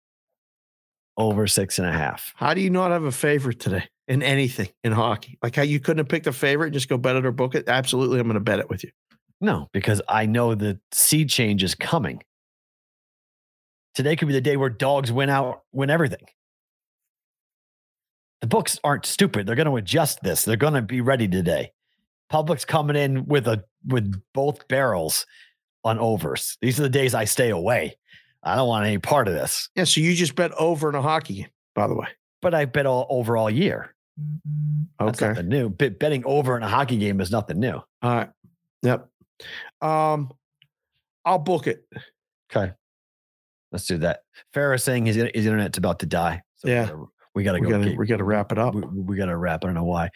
over six and a half. How do you not have a favorite today in anything in hockey? Like how you couldn't have picked a favorite and just go bet it or book it? Absolutely. I'm going to bet it with you. No, because I know the seed change is coming. Today could be the day where dogs win out, win everything. The books aren't stupid. They're going to adjust this. They're going to be ready today. Public's coming in with a with both barrels on overs. These are the days I stay away. I don't want any part of this. Yeah. So you just bet over in a hockey game, by the way. But I bet all over all year. That's Okay. nothing new. Bet, betting over in a hockey game is nothing new. All right. Yep. Um, I'll book it. Okay. Let's do that. Farrah saying his, his internet's about to die. So Yeah. we gotta, we gotta go. gotta we gotta wrap it up. we, we gotta wrap. I don't know why.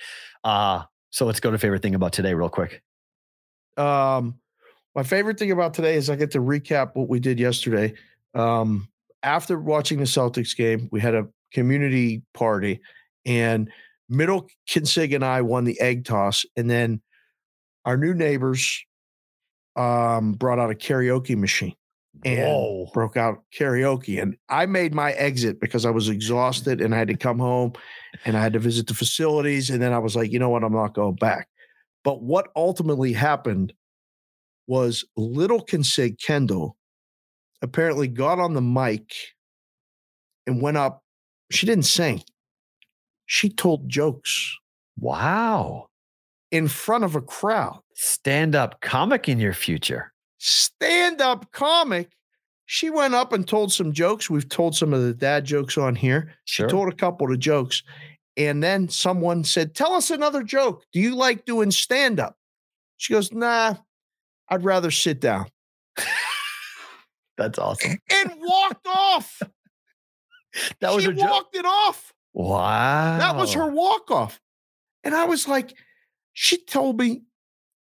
Uh so let's go to favorite thing about today, real quick. Um, my favorite thing about today is I get to recap what we did yesterday. Um, after watching the Celtics game, we had a community party, and Middle Kinsig and I won the egg toss, and then our new neighbors um, brought out a karaoke machine and Whoa. broke out karaoke. And I made my exit because I was exhausted and I had to come home and I had to visit the facilities. And then I was like, you know what? I'm not going back. But what ultimately happened was little Consig Kendall apparently got on the mic and went up. She didn't sing. She told jokes Wow. In front of a crowd. Stand up comic in your future. stand up comic. She went up and told some jokes. We've told some of the dad jokes on here. She Sure. told a couple of jokes. And then someone said, Tell us another joke. Do you like doing stand up? She goes, Nah, I'd rather sit down (laughs) That's awesome. and walked off. That was she her joke. walked it off. Wow. That was her walk off. And I was like, She told me.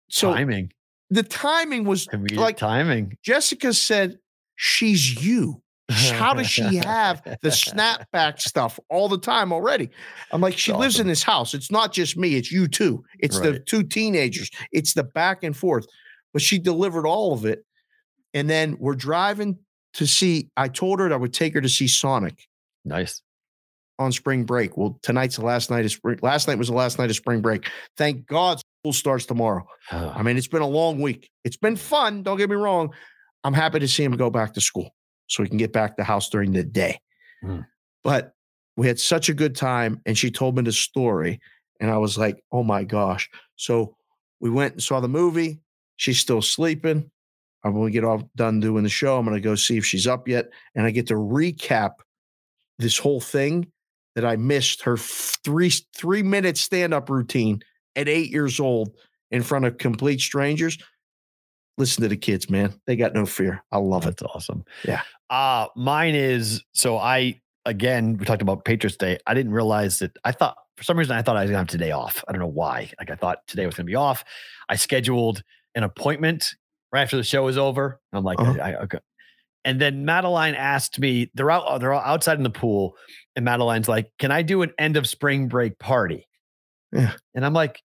So timing. the timing was like timing. Jessica said, She's you. How does she have the snapback stuff all the time already? I'm like, she lives in this house. It's not just me, it's you too. It's the two teenagers, it's the back and forth. But she delivered all of it. And then we're driving to see, I told her I would take her to see Sonic Nice. On spring break. Well, tonight's the last night of spring. Last night was the last night of spring break. Thank God school starts tomorrow. I mean, it's been a long week. It's been fun. Don't get me wrong. I'm happy to see him go back to school so he can get back to the house during the day. Mm. But we had such a good time. And she told me the story. And I was like, oh my gosh. So we went and saw the movie. She's still sleeping. I'm when we get all done doing the show, I'm going to go see if she's up yet. And I get to recap this whole thing that I missed her three three minute stand up routine at eight years old in front of complete strangers. Listen to the kids, man. They got no fear. I love it. That's awesome. Yeah. Uh mine is so I again we talked about Patriots Day. I didn't realize that I thought for some reason I thought I was gonna have today off. I don't know why. Like I thought today was gonna be off. I scheduled an appointment right after the show was over. I'm like, Uh-huh. I, I, okay. And then Madeline asked me, they're out, they're all outside in the pool, and Madeline's like, Can I do an end of spring break party? Yeah. And I'm like,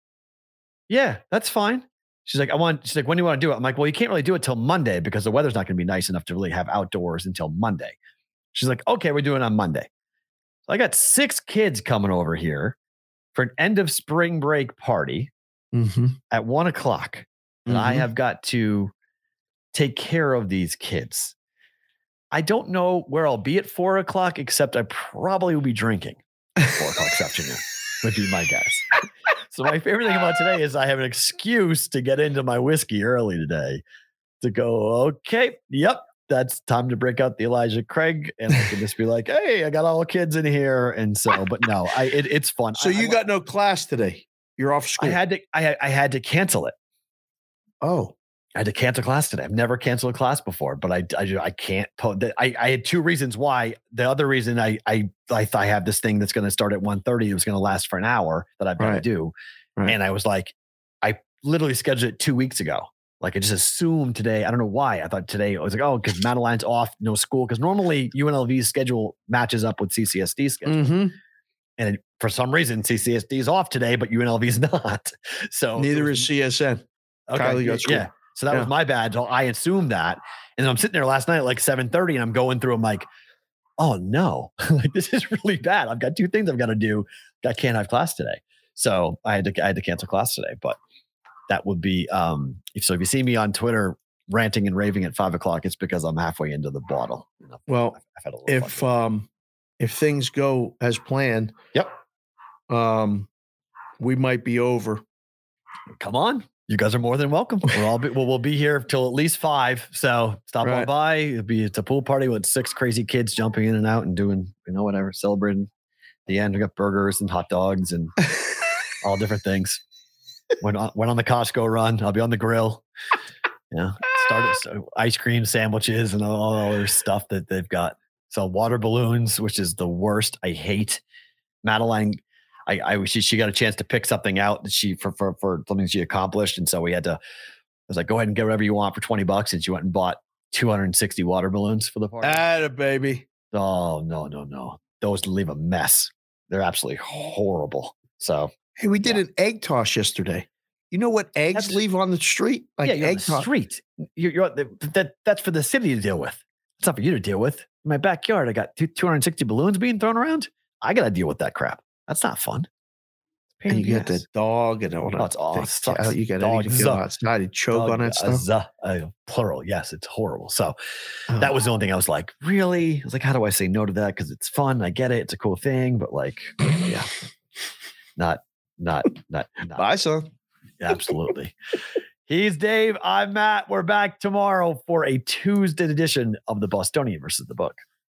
Yeah, that's fine. She's like, I want, she's like, when do you want to do it? I'm like, well, you can't really do it till Monday because the weather's not going to be nice enough to really have outdoors until Monday. She's like, okay, we're doing it on Monday. So I got six kids coming over here for an end of spring break party Mm-hmm. at one o'clock. And I have got to take care of these kids. I don't know where I'll be at four o'clock, except I probably will be drinking at four o'clock this afternoon, would be my guess. So my favorite thing about today is I have an excuse to get into my whiskey early today to go, okay, yep, that's time to break out the Elijah Craig. And I can just be like, hey, I got all the kids in here. And so, but no, I it, it's fun. So I- I you lo- got no class today. You're off school. I had to I I had to cancel it. oh, I had to cancel class today. I've never canceled a class before, but I I, I can't. Po- I I had two reasons why. The other reason I I I, I have this thing that's going to start at 1.30. It was going to last for an hour that I've got to do, Right. and I was like, I literally scheduled it two weeks ago. Like I just assumed today. I don't know why. I thought today I was like, oh, because Madeline's off, no school. Because normally UNLV's schedule matches up with CCSD schedule, mm-hmm. and for some reason CCSD is off today, but UNLV's (laughs) not. So neither was- is CSN. Kylie got school. Yeah. So that Yeah. was my bad. So I assumed that. And then I'm sitting there last night at like 7:30 and I'm going through, I'm like, oh no, (laughs) like this is really bad. I've got two things I've got to do. I can't have class today. So I had to I had to cancel class today. But that would be um if so if you see me on Twitter ranting and raving at five o'clock, it's because I'm halfway into the bottle. Well, I've, I've had a little if um if things go as planned, Yep. um, we might be over come on. You guys are more than welcome. We'll all be, we'll, we'll be here till at least five. So stop on by. It'll be it's a pool party with six crazy kids jumping in and out and doing you know whatever celebrating. The end we got burgers and hot dogs and (laughs) all different things. Went on uh, went on the Costco run. I'll be on the grill. Yeah, started so uh, ice cream sandwiches and all other stuff that they've got. So water balloons, which is the worst. I hate. Madeline, I, I she, she got a chance to pick something out that she for, for for something she accomplished, and so we had to. I was like, go ahead and get whatever you want for twenty bucks, and she went and bought two hundred and sixty water balloons for the party. Atta baby. oh no no no, those leave a mess. They're absolutely horrible. So Hey, we did an egg toss yesterday. You know what eggs That's- leave on the street? Like yeah, egg the toss. street. You're, you're that that's for the city to deal with. It's not for you to deal with. In my backyard, I got two, 260 balloons being thrown around. I got to deal with that crap. That's not fun. And you got the dog and all that. Oh, it's. Sucks. Uh, You Dogs go suck. outside and choke on Dog- that uh, stuff. zu- uh, plural. Yes, it's horrible. So Oh. that was the only thing I was like, really? I was like, how do I say no to that? Because it's fun. I get it. It's a cool thing. But like, yeah, not, not, not, not Bye, son. Absolutely. He's Dave. I'm Matt. We're back tomorrow for a Tuesday edition of the Bostonian versus the book.